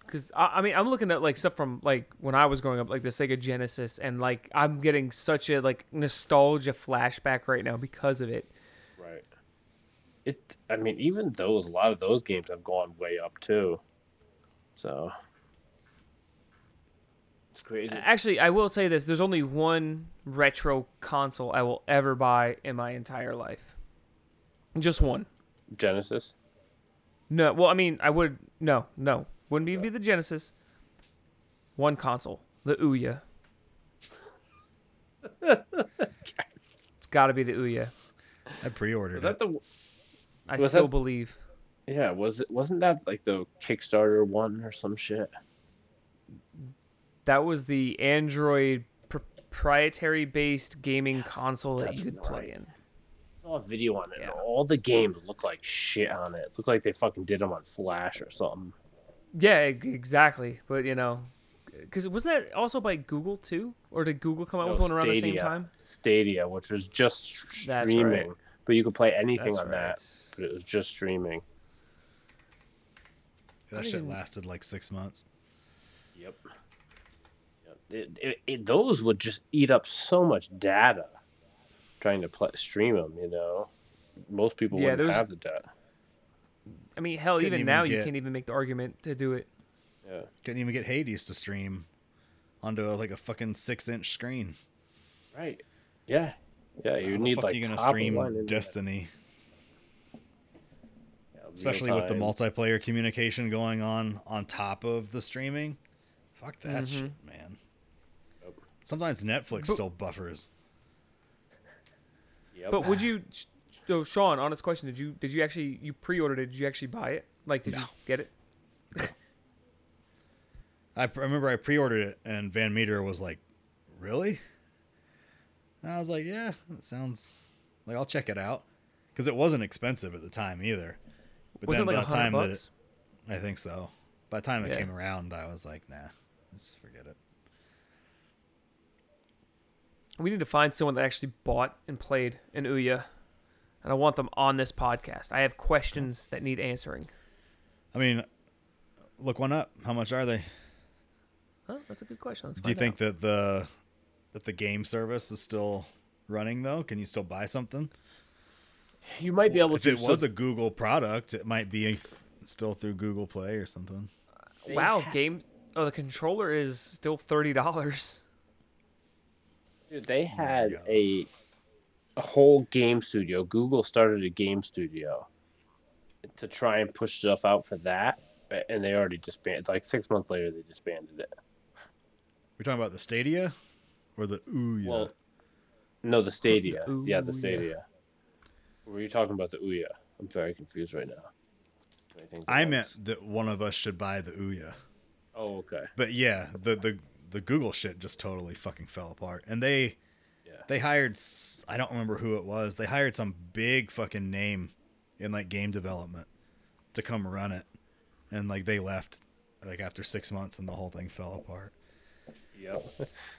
Because I, I mean, I'm looking at like stuff from like when I was growing up, like the Sega Genesis, and like I'm getting such a like nostalgia flashback right now because of it. right, it. I mean, even those a lot of those games have gone way up too. So. It's crazy. Actually, I will say this: there's only one retro console I will ever buy in my entire life. Just one. Genesis. No, well, I mean, I would no, no, wouldn't even be the Genesis. One console, the Ouya. It's got to be the Ouya. I pre-ordered Was it. that the? I Was still that- believe. Yeah, was it? Wasn't that like the Kickstarter one or some shit? That was the Android proprietary based gaming Yes, console that you could plug right. in. I saw a video on it. and Yeah. all the games look like shit on it. Look like they fucking did them on Flash or something. Yeah, exactly. But you know, because wasn't that also by Google too, or did Google come out with No, one around the same time? Stadia, which was just streaming, right. but you could play anything That's on right. that. But it was just streaming. That shit didn't- lasted like six months. Yep. Yep. It, it, it, those would just eat up so much data trying to play, stream them. You know, most people Yeah, wouldn't have the data. I mean, hell, Couldn't even even now you can't even make the argument to do it. Yeah. Couldn't even get Hades to stream onto a, like a fucking six-inch screen. Right. Yeah. Yeah. You How the need fuck like you gonna stream line. Destiny, Yeah, especially with the multiplayer communication going on on top of the streaming? Fuck that Mhm. shit, man. Sometimes Netflix But- still buffers. Yep. But would you? So, Sean, honest question: Did you did you actually you pre-ordered it? Did you actually buy it? Like, did you get it? I pr- remember I pre-ordered it, and Van Meter was like, "Really?" And I was like, "Yeah, that sounds like I'll check it out," because it wasn't expensive at the time either. But Was it then like by the hundred time that bucks? it, I think so. By the time it Yeah. came around, I was like, "Nah, just forget it." We need to find someone that actually bought and played an Ouya, and I want them on this podcast. I have questions that need answering. I mean, look one up. How much are they? Oh, that's a good question. Let's Do you think out. that the that the game service is still running though? Can you still buy something? you might be able If to. it was a Google product, it might be still through Google Play or something. wow game? Oh, the controller is still thirty dollars. Dude, they had Yeah. a a whole game studio. Google started a game studio to try and push stuff out for that, and they already disbanded. Like six months later, they disbanded it. We're talking about the Stadia or the Ouya. Well, no, the Stadia. yeah, the Stadia. Were you talking about the Ouya? I'm very confused right now. Too many things at I meant that one of us should buy the Ouya. Oh, okay. But yeah, the the the Google shit just totally fucking fell apart. And they Yeah. they hired I don't remember who it was. They hired some big fucking name in like game development to come run it. And like they left like after 6 months and the whole thing fell apart. Yep.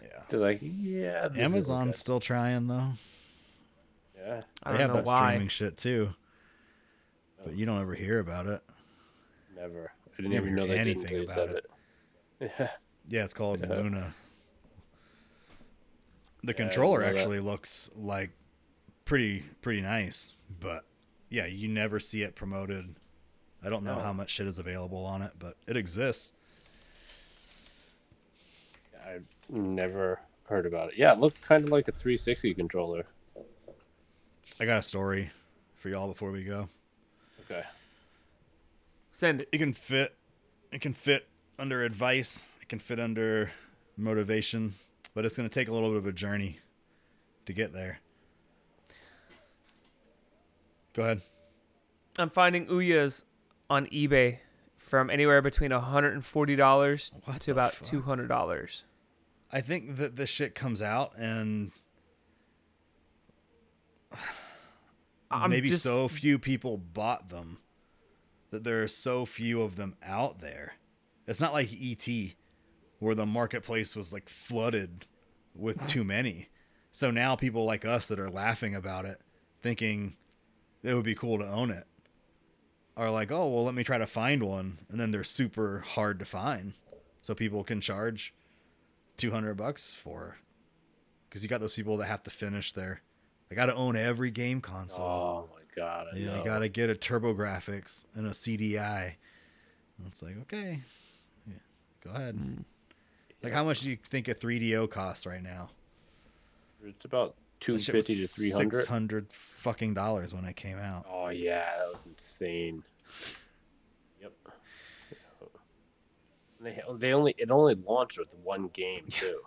Yeah. They're like, yeah. Amazon's still trying though. Yeah. I they don't have know that why. streaming shit too. But you don't ever hear about it. Never. I didn't Never even know hear did anything about it. it. Yeah. Yeah, it's called Yeah. Luna. The Yeah, I controller know that. actually looks like pretty pretty nice, but yeah, you never see it promoted. I don't know No. how much shit is available on it, but it exists. I've never heard about it. Yeah, it looked kind of like a 360 controller. I got a story for y'all before we go. Okay. Send it. It can fit it can fit under advice, it can fit under motivation, but it's going to take a little bit of a journey to get there. Go ahead. I'm finding Ouyas on eBay from anywhere between $140 What to about fuck? $200. I think that this shit comes out and I'm maybe just, so few people bought them that there are so few of them out there. It's not like ET where the marketplace was like flooded with too many. So now people like us that are laughing about it, thinking it would be cool to own it, are like, oh, well, let me try to find one. And then they're super hard to find. So people can charge 200 bucks for because you got those people that have to finish their I got to own every game console. Oh my god. I yeah, know. you got to get a TurboGrafx and a CDI. And it's like, okay. Yeah, go ahead. Mm. Like how much do you think a 3DO costs right now? It's about That shit was 250 to 300. 600 fucking dollars when it came out. Oh yeah, that was insane. Yep. They they only it only launched with one game too.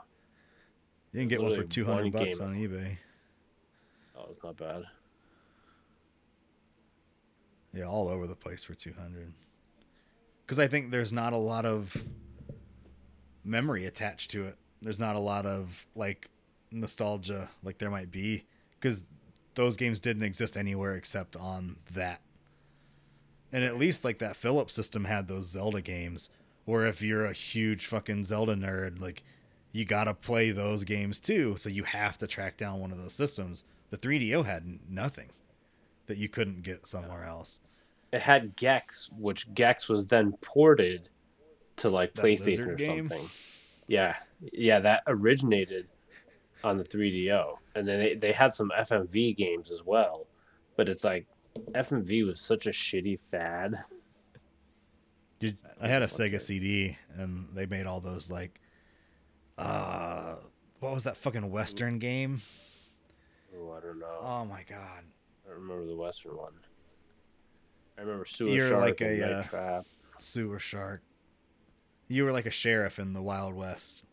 You can get one for two hundred bucks game. on eBay. Oh, it's not bad. Yeah, all over the place for 200. Cuz I think there's not a lot of memory attached to it. There's not a lot of like nostalgia like there might be cuz those games didn't exist anywhere except on that. And at least like that Philips system had those Zelda games where if you're a huge fucking Zelda nerd like you got to play those games too, so you have to track down one of those systems. The 3DO had nothing that you couldn't get somewhere else. It had Gex, which Gex was then ported to like That PlayStation or game? something. Yeah, yeah, that originated on the 3DO, and then they, they had some FMV games as well. But it's like FMV was such a shitty fad. Did I had a Sega CD and they made all those like uh what was that fucking western game? Oh, I don't know. Oh my god. I remember the Western one. I remember Sewer You're Shark like and a, Night uh, Trap. Sewer Shark. You were like a sheriff in the Wild West.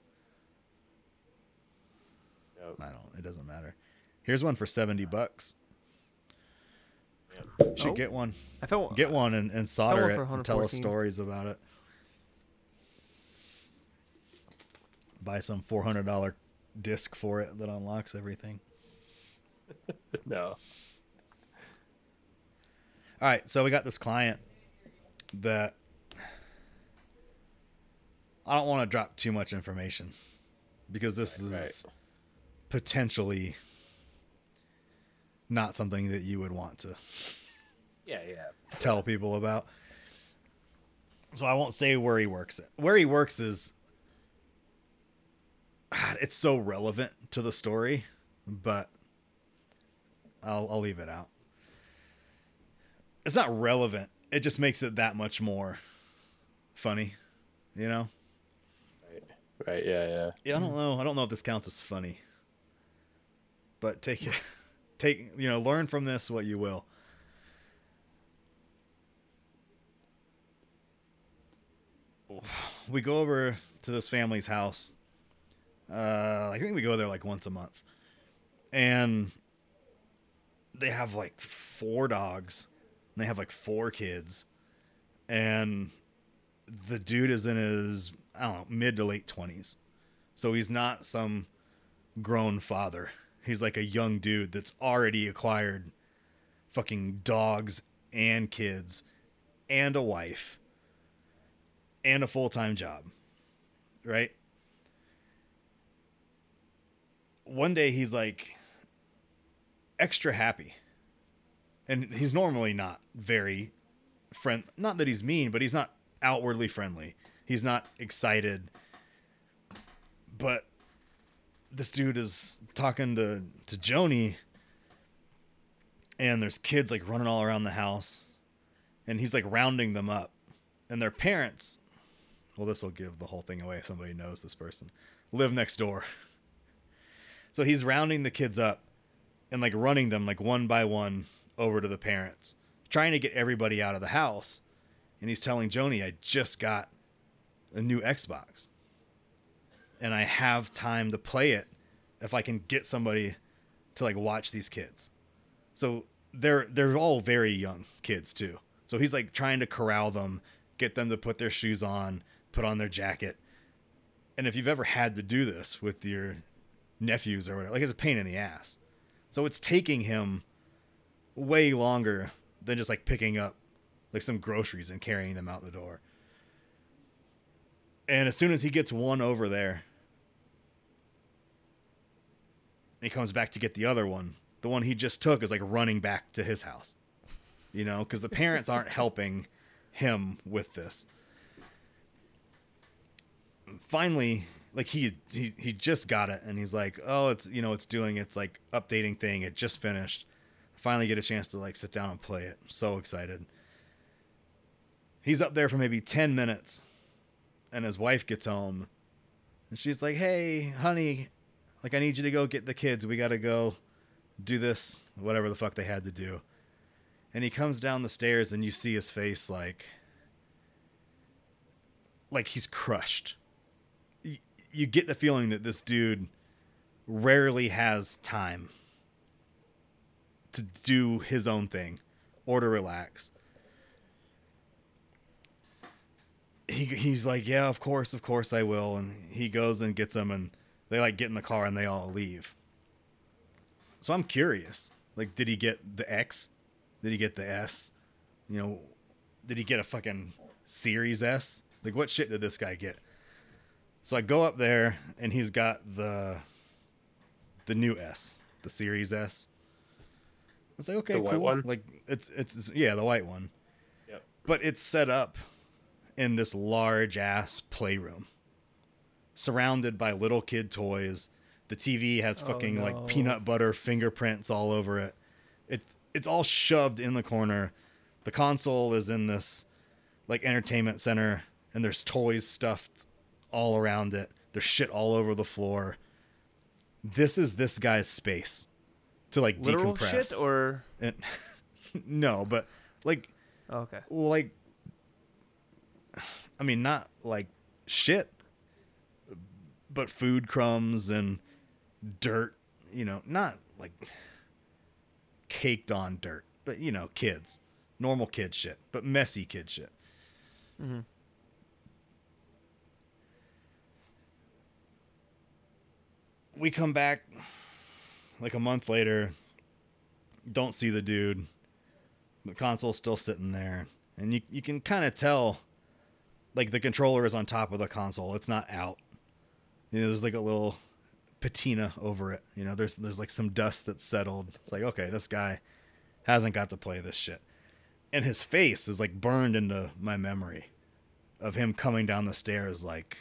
Yep. I don't it doesn't matter. Here's one for 70 bucks. Yep. Should Oh. get one. I felt Get one and, and solder one it and tell us stories about it. Buy some $400 disc for it that unlocks everything. No. All right, so we got this client that I don't want to drop too much information because this Right, is right. potentially not something that you would want to Yeah, yeah. tell people about. So I won't say where he works. Where he works is God, it's so relevant to the story, but I'll I'll leave it out. It's not relevant. It just makes it that much more funny, you know? Right. Yeah. Yeah. Yeah, I don't know. I don't know if this counts as funny. But take it take you know, learn from this what you will. We go over to this family's house. Uh I think we go there like once a month. And they have like four dogs. And they have like four kids. And the dude is in his I don't know, mid to late twenties. So he's not some grown father. He's like a young dude that's already acquired fucking dogs and kids and a wife and a full time job. Right? One day he's like extra happy. And he's normally not very friend not that he's mean, but he's not outwardly friendly. He's not excited. But this dude is talking to to Joni and there's kids like running all around the house and he's like rounding them up. And their parents well this will give the whole thing away if somebody knows this person live next door. So he's rounding the kids up and like running them like one by one over to the parents trying to get everybody out of the house. And he's telling Joni I just got a new Xbox and I have time to play it if I can get somebody to like watch these kids. So they're they're all very young kids too. So he's like trying to corral them, get them to put their shoes on, put on their jacket. And if you've ever had to do this with your nephews or whatever, like it's a pain in the ass. So it's taking him way longer than just like picking up like some groceries and carrying them out the door. And as soon as he gets one over there, he comes back to get the other one, the one he just took is like running back to his house. You know, because the parents aren't helping him with this. Finally, like he, he he just got it and he's like, "Oh, it's you know, it's doing its like updating thing. It just finished." Finally get a chance to like sit down and play it. So excited. He's up there for maybe 10 minutes and his wife gets home and she's like, "Hey, honey, like I need you to go get the kids. We got to go do this, whatever the fuck they had to do." And he comes down the stairs and you see his face like like he's crushed. You, you get the feeling that this dude rarely has time to do his own thing or to relax. He he's like, "Yeah, of course, of course I will." And he goes and gets them and they like get in the car and they all leave. So I'm curious. Like did he get the X? Did he get the S? You know, did he get a fucking Series S? Like what shit did this guy get? So I go up there and he's got the the new S, the Series S. I was like, okay, cool. one? Like it's it's yeah, the white one. Yep. But it's set up in this large ass playroom, surrounded by little kid toys. The TV has Oh, fucking no. like peanut butter fingerprints all over it. It's it's all shoved in the corner. The console is in this like entertainment center, and there's toys stuffed all around it. There's shit all over the floor. This is this guy's space to like Literal decompress. shit or And- no, but like oh, okay. like I mean not like shit but food crumbs and dirt, you know, not like caked on dirt, but you know, kids. Normal kid shit, but messy kid shit. hmm we come back like a month later don't see the dude the console's still sitting there and you, you can kind of tell like the controller is on top of the console. It's not out. You know there's like a little patina over it. You know there's there's like some dust that's settled. It's like okay this guy hasn't got to play this shit. And his face is like burned into my memory of him coming down the stairs like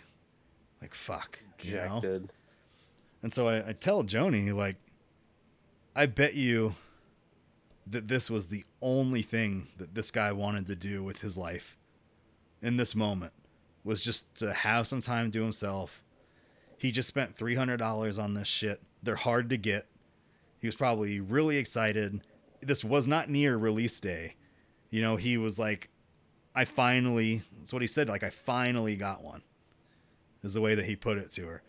like fuck you know? And so I, I tell Joni, like, I bet you that this was the only thing that this guy wanted to do with his life in this moment was just to have some time to himself. He just spent $300 on this shit. They're hard to get. He was probably really excited. This was not near release day. You know, he was like, I finally, that's what he said, like, I finally got one, is the way that he put it to her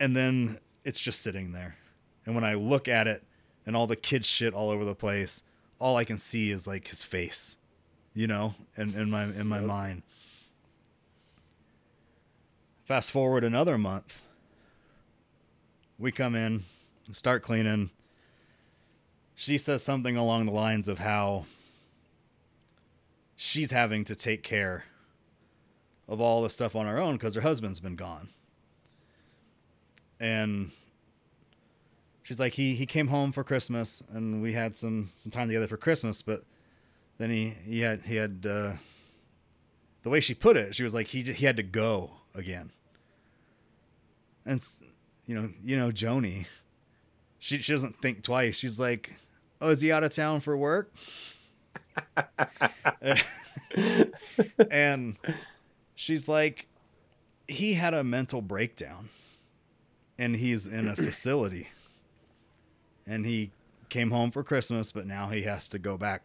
and then it's just sitting there. And when I look at it and all the kid shit all over the place, all I can see is like his face, you know, in, in my in my Yep. mind. Fast forward another month. We come in, start cleaning. She says something along the lines of how she's having to take care of all the stuff on her own because her husband's been gone and she's like he he came home for christmas and we had some some time together for christmas but then he he had he had uh the way she put it she was like he he had to go again. And you know you know joni she she doesn't think twice. She's like oh is he out of town for work? And she's like he had a mental breakdown and he's in a facility and he came home for christmas but now he has to go back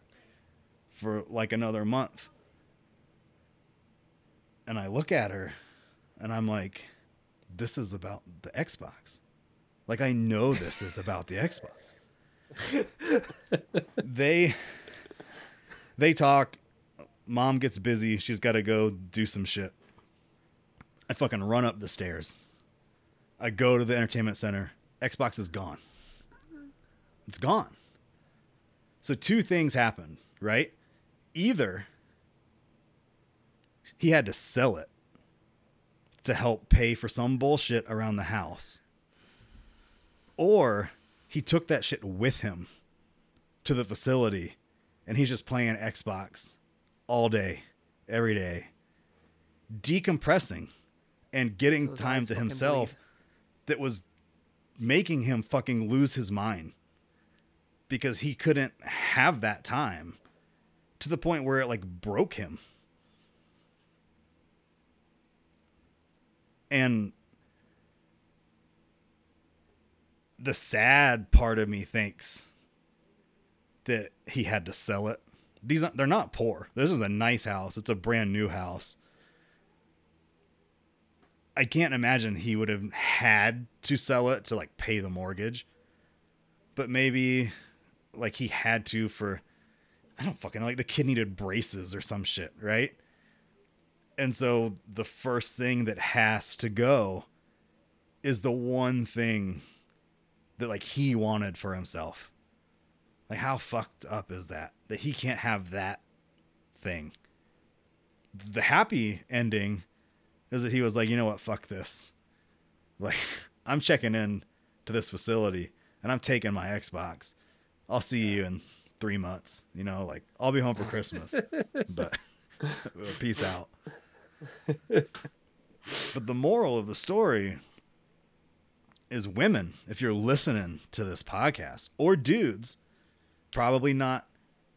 for like another month and i look at her and i'm like this is about the xbox like i know this is about the xbox they they talk mom gets busy she's got to go do some shit i fucking run up the stairs I go to the entertainment center. Xbox is gone. It's gone. So two things happened, right? Either he had to sell it to help pay for some bullshit around the house. Or he took that shit with him to the facility and he's just playing Xbox all day, every day, decompressing and getting time to himself bleed. that was making him fucking lose his mind because he couldn't have that time to the point where it like broke him. And the sad part of me thinks that he had to sell it. These they're not poor. This is a nice house. It's a brand new house. I can't imagine he would have had to sell it to like pay the mortgage. But maybe like he had to for I don't fucking know, like the kid needed braces or some shit, right? And so the first thing that has to go is the one thing that like he wanted for himself. Like how fucked up is that? That he can't have that thing. The happy ending is that he was like, you know what, fuck this. Like, I'm checking in to this facility and I'm taking my Xbox. I'll see you in three months. You know, like I'll be home for Christmas. but uh, peace out. but the moral of the story is women, if you're listening to this podcast, or dudes, probably not.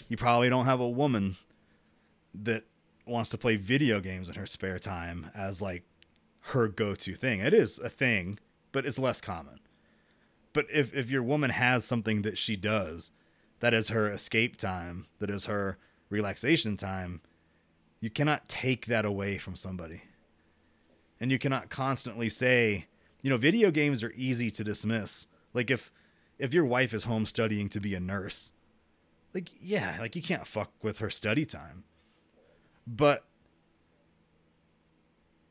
You probably don't have a woman that wants to play video games in her spare time as like her go-to thing. It is a thing, but it's less common. But if if your woman has something that she does that is her escape time, that is her relaxation time, you cannot take that away from somebody. And you cannot constantly say, you know, video games are easy to dismiss. Like if if your wife is home studying to be a nurse, like yeah, like you can't fuck with her study time. But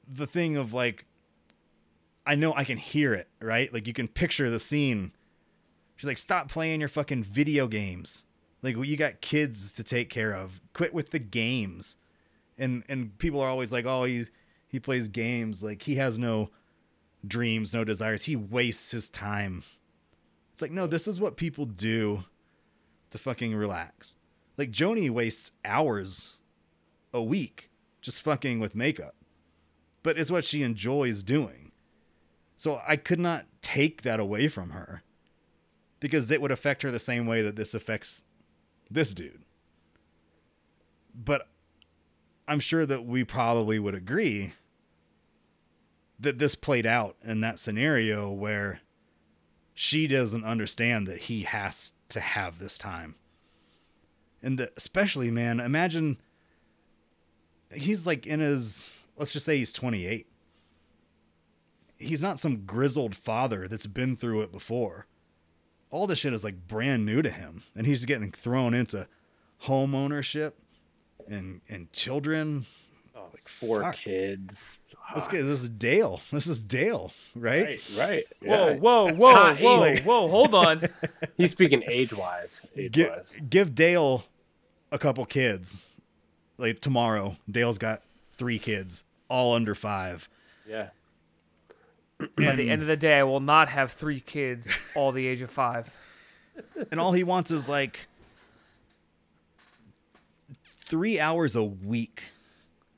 the thing of like I know I can hear it, right? Like you can picture the scene. She's like, "Stop playing your fucking video games. Like you got kids to take care of. Quit with the games." And and people are always like, "Oh, he he plays games. Like he has no dreams, no desires. He wastes his time." It's like, "No, this is what people do to fucking relax." Like Joni wastes hours a week just fucking with makeup. But it's what she enjoys doing. So I could not take that away from her because it would affect her the same way that this affects this dude. But I'm sure that we probably would agree that this played out in that scenario where she doesn't understand that he has to have this time. And especially, man, imagine he's like in his, let's just say he's 28 he's not some grizzled father that's been through it before. All this shit is like brand new to him, and he's getting thrown into home ownership and and children. Oh, like four fuck. kids. This guy, this is Dale. This is Dale, right? Right. right. Whoa, yeah. whoa, whoa, whoa, like, whoa! Hold on. He's speaking age wise. Give, give Dale a couple kids. Like tomorrow, Dale's got three kids, all under five. Yeah. By the end of the day, I will not have three kids, all the age of five. And all he wants is like three hours a week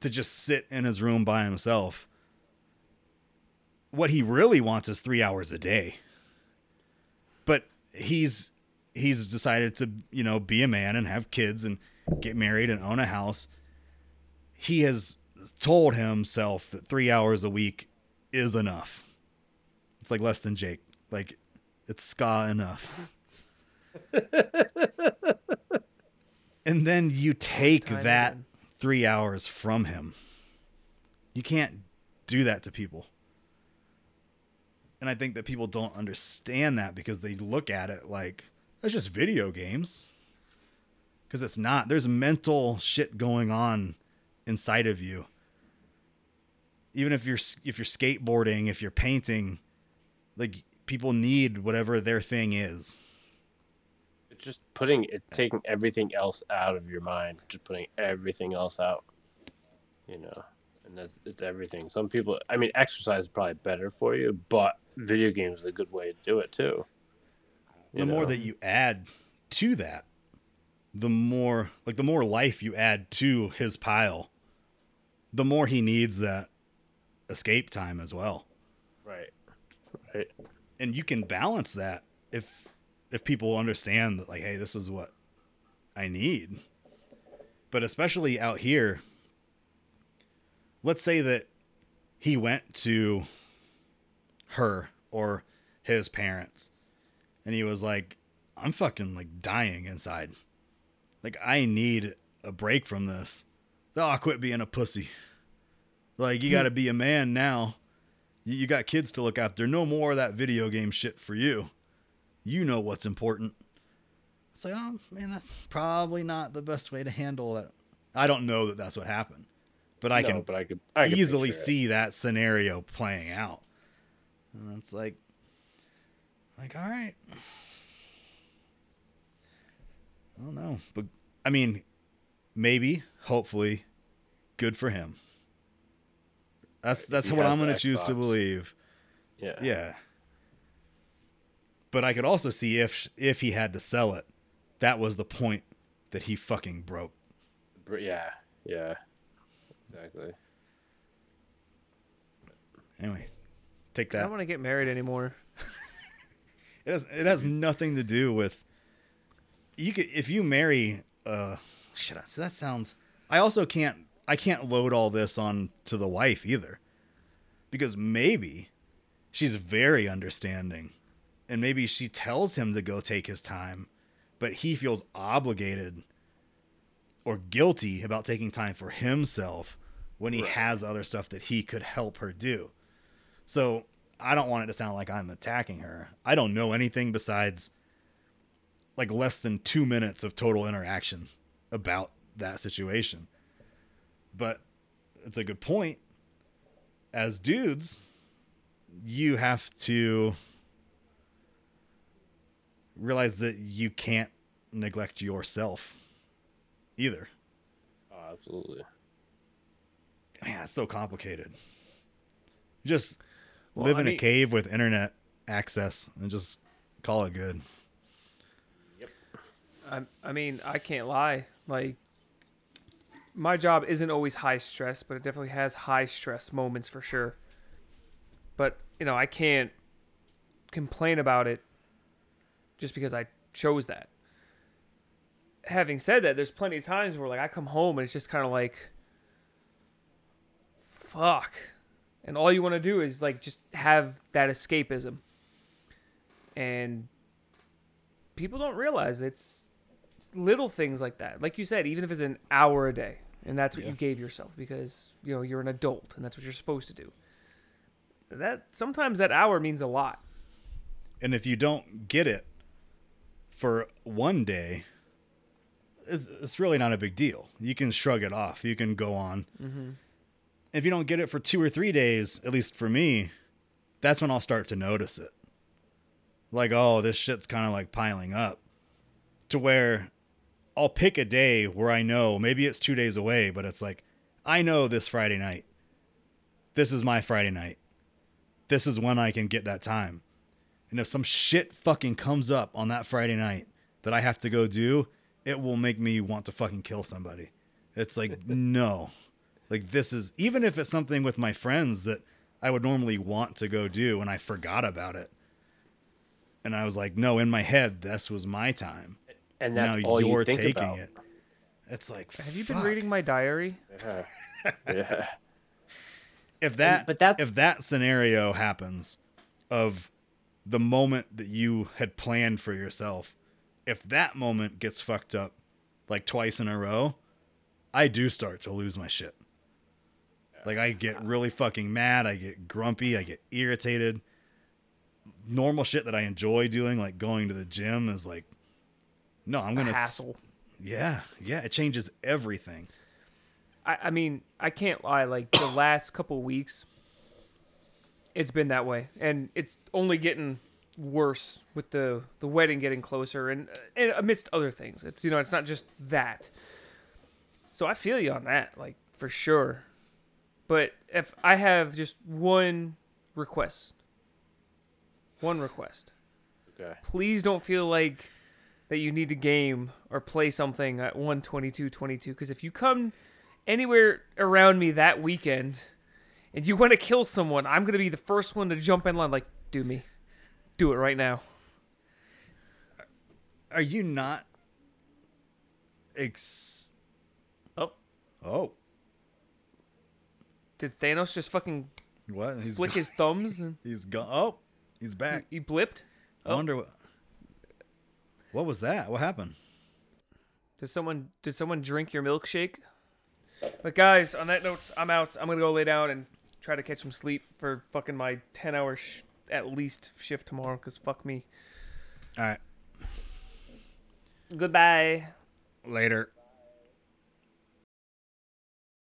to just sit in his room by himself. What he really wants is three hours a day. But he's he's decided to, you know, be a man and have kids and get married and own a house. He has told himself that three hours a week is enough. It's like Less Than Jake. Like it's ska enough. and then you take that again. three hours from him. You can't do that to people. And I think that people don't understand that because they look at it like that's just video games. Because it's not. There's mental shit going on inside of you. Even if you're if you're skateboarding, if you're painting, like people need whatever their thing is. It's just putting it, taking everything else out of your mind, just putting everything else out. You know, and that's it's everything. Some people, I mean, exercise is probably better for you, but video games is a good way to do it too. the know? more that you add to that, the more like the more life you add to his pile, the more he needs that escape time as well. Right. And you can balance that if if people understand that like, hey, this is what I need. But especially out here, let's say that he went to her or his parents and he was like, I'm fucking like dying inside. Like I need a break from this. Oh, quit being a pussy. Like you got to be a man now You, got kids to look after. No more of that video game shit for you. You know what's important. It's like, oh man, that's probably not the best way to handle that. I don't know that that's what happened, but I No, can but I could, I could easily picture it. see that scenario playing out. And it's like, like, all right. I don't know, but I mean, maybe, hopefully, good for him. That's that's he what I'm going to choose to believe. Yeah. Yeah. But I could also see if if he had to sell it, that was the point that he fucking broke. Yeah. Yeah. Exactly. Anyway, take that. I don't want to get married anymore. It has it has nothing to do with you could if you marry uh shit so that sounds I also can't I can't load all this on to the wife either. Because maybe she's very understanding and maybe she tells him to go take his time, but he feels obligated or guilty about taking time for himself when he Right. has other stuff that he could help her do. So I don't want it to sound like I'm attacking her. I don't know anything besides like less than two minutes of total interaction about that situation. But it's a good point. As dudes, you have to realize that you can't neglect yourself either. Oh, absolutely. Man, it's so complicated. Just Well, live I in a cave with internet access and just call it good. Yep. I, I mean, I can't lie. Like, my job isn't always high stress, but it definitely has high stress moments for sure. But, you know, I can't complain about it just because I chose that. Having said that, there's plenty of times where, like, I come home and it's just kind of like, fuck. And all you want to do is, like, just have that escapism. And people don't realize it's little things like that. Like you said, even if it's an hour a day, and that's what Yeah. you gave yourself because you know you're an adult and that's what you're supposed to do. That sometimes that hour means a lot. And if you don't get it for one day, it's, it's really not a big deal. You can shrug it off. You can go on. Mm-hmm. If you don't get it for two or three days, at least for me, that's when I'll start to notice it. Like, oh, this shit's kind of like piling up. To where I'll pick a day where I know maybe it's two days away, but it's like, I know this Friday night. This is my Friday night. This is when I can get that time. And if some shit fucking comes up on that Friday night that I have to go do, it will make me want to fucking kill somebody. It's like, no. Like, this is, even if it's something with my friends that I would normally want to go do and I forgot about it. And I was like, no, in my head, this was my time. And that's now all you're you think taking about. it. It's like, Have you been reading my diary? Yeah. yeah. if that but that's- if that scenario happens of the moment that you had planned for yourself if that moment gets fucked up like twice in a row i do start to lose my shit like i get really fucking mad i get grumpy i get irritated normal shit that i enjoy doing like going to the gym is like no i'm gonna s- hassle. yeah yeah it changes everything I, I mean, I can't lie. Like the last couple weeks, it's been that way, and it's only getting worse with the the wedding getting closer, and, and amidst other things. It's you know, it's not just that. So I feel you on that, like for sure. But if I have just one request, one request, Okay. please don't feel like that you need to game or play something at 122 22 because if you come anywhere around me that weekend and you want to kill someone i'm going to be the first one to jump in line like do me do it right now are you not ex oh oh did thanos just fucking What? He's flick gone. his thumbs and He's gone. Oh, he's back. he blipped I wonder oh. what. What was that? What happened? Did someone did someone drink your milkshake? But guys, on that note, I'm out. I'm gonna go lay down and try to catch some sleep for fucking my ten hour sh- at least shift tomorrow. Cause fuck me. All right. Goodbye. Later.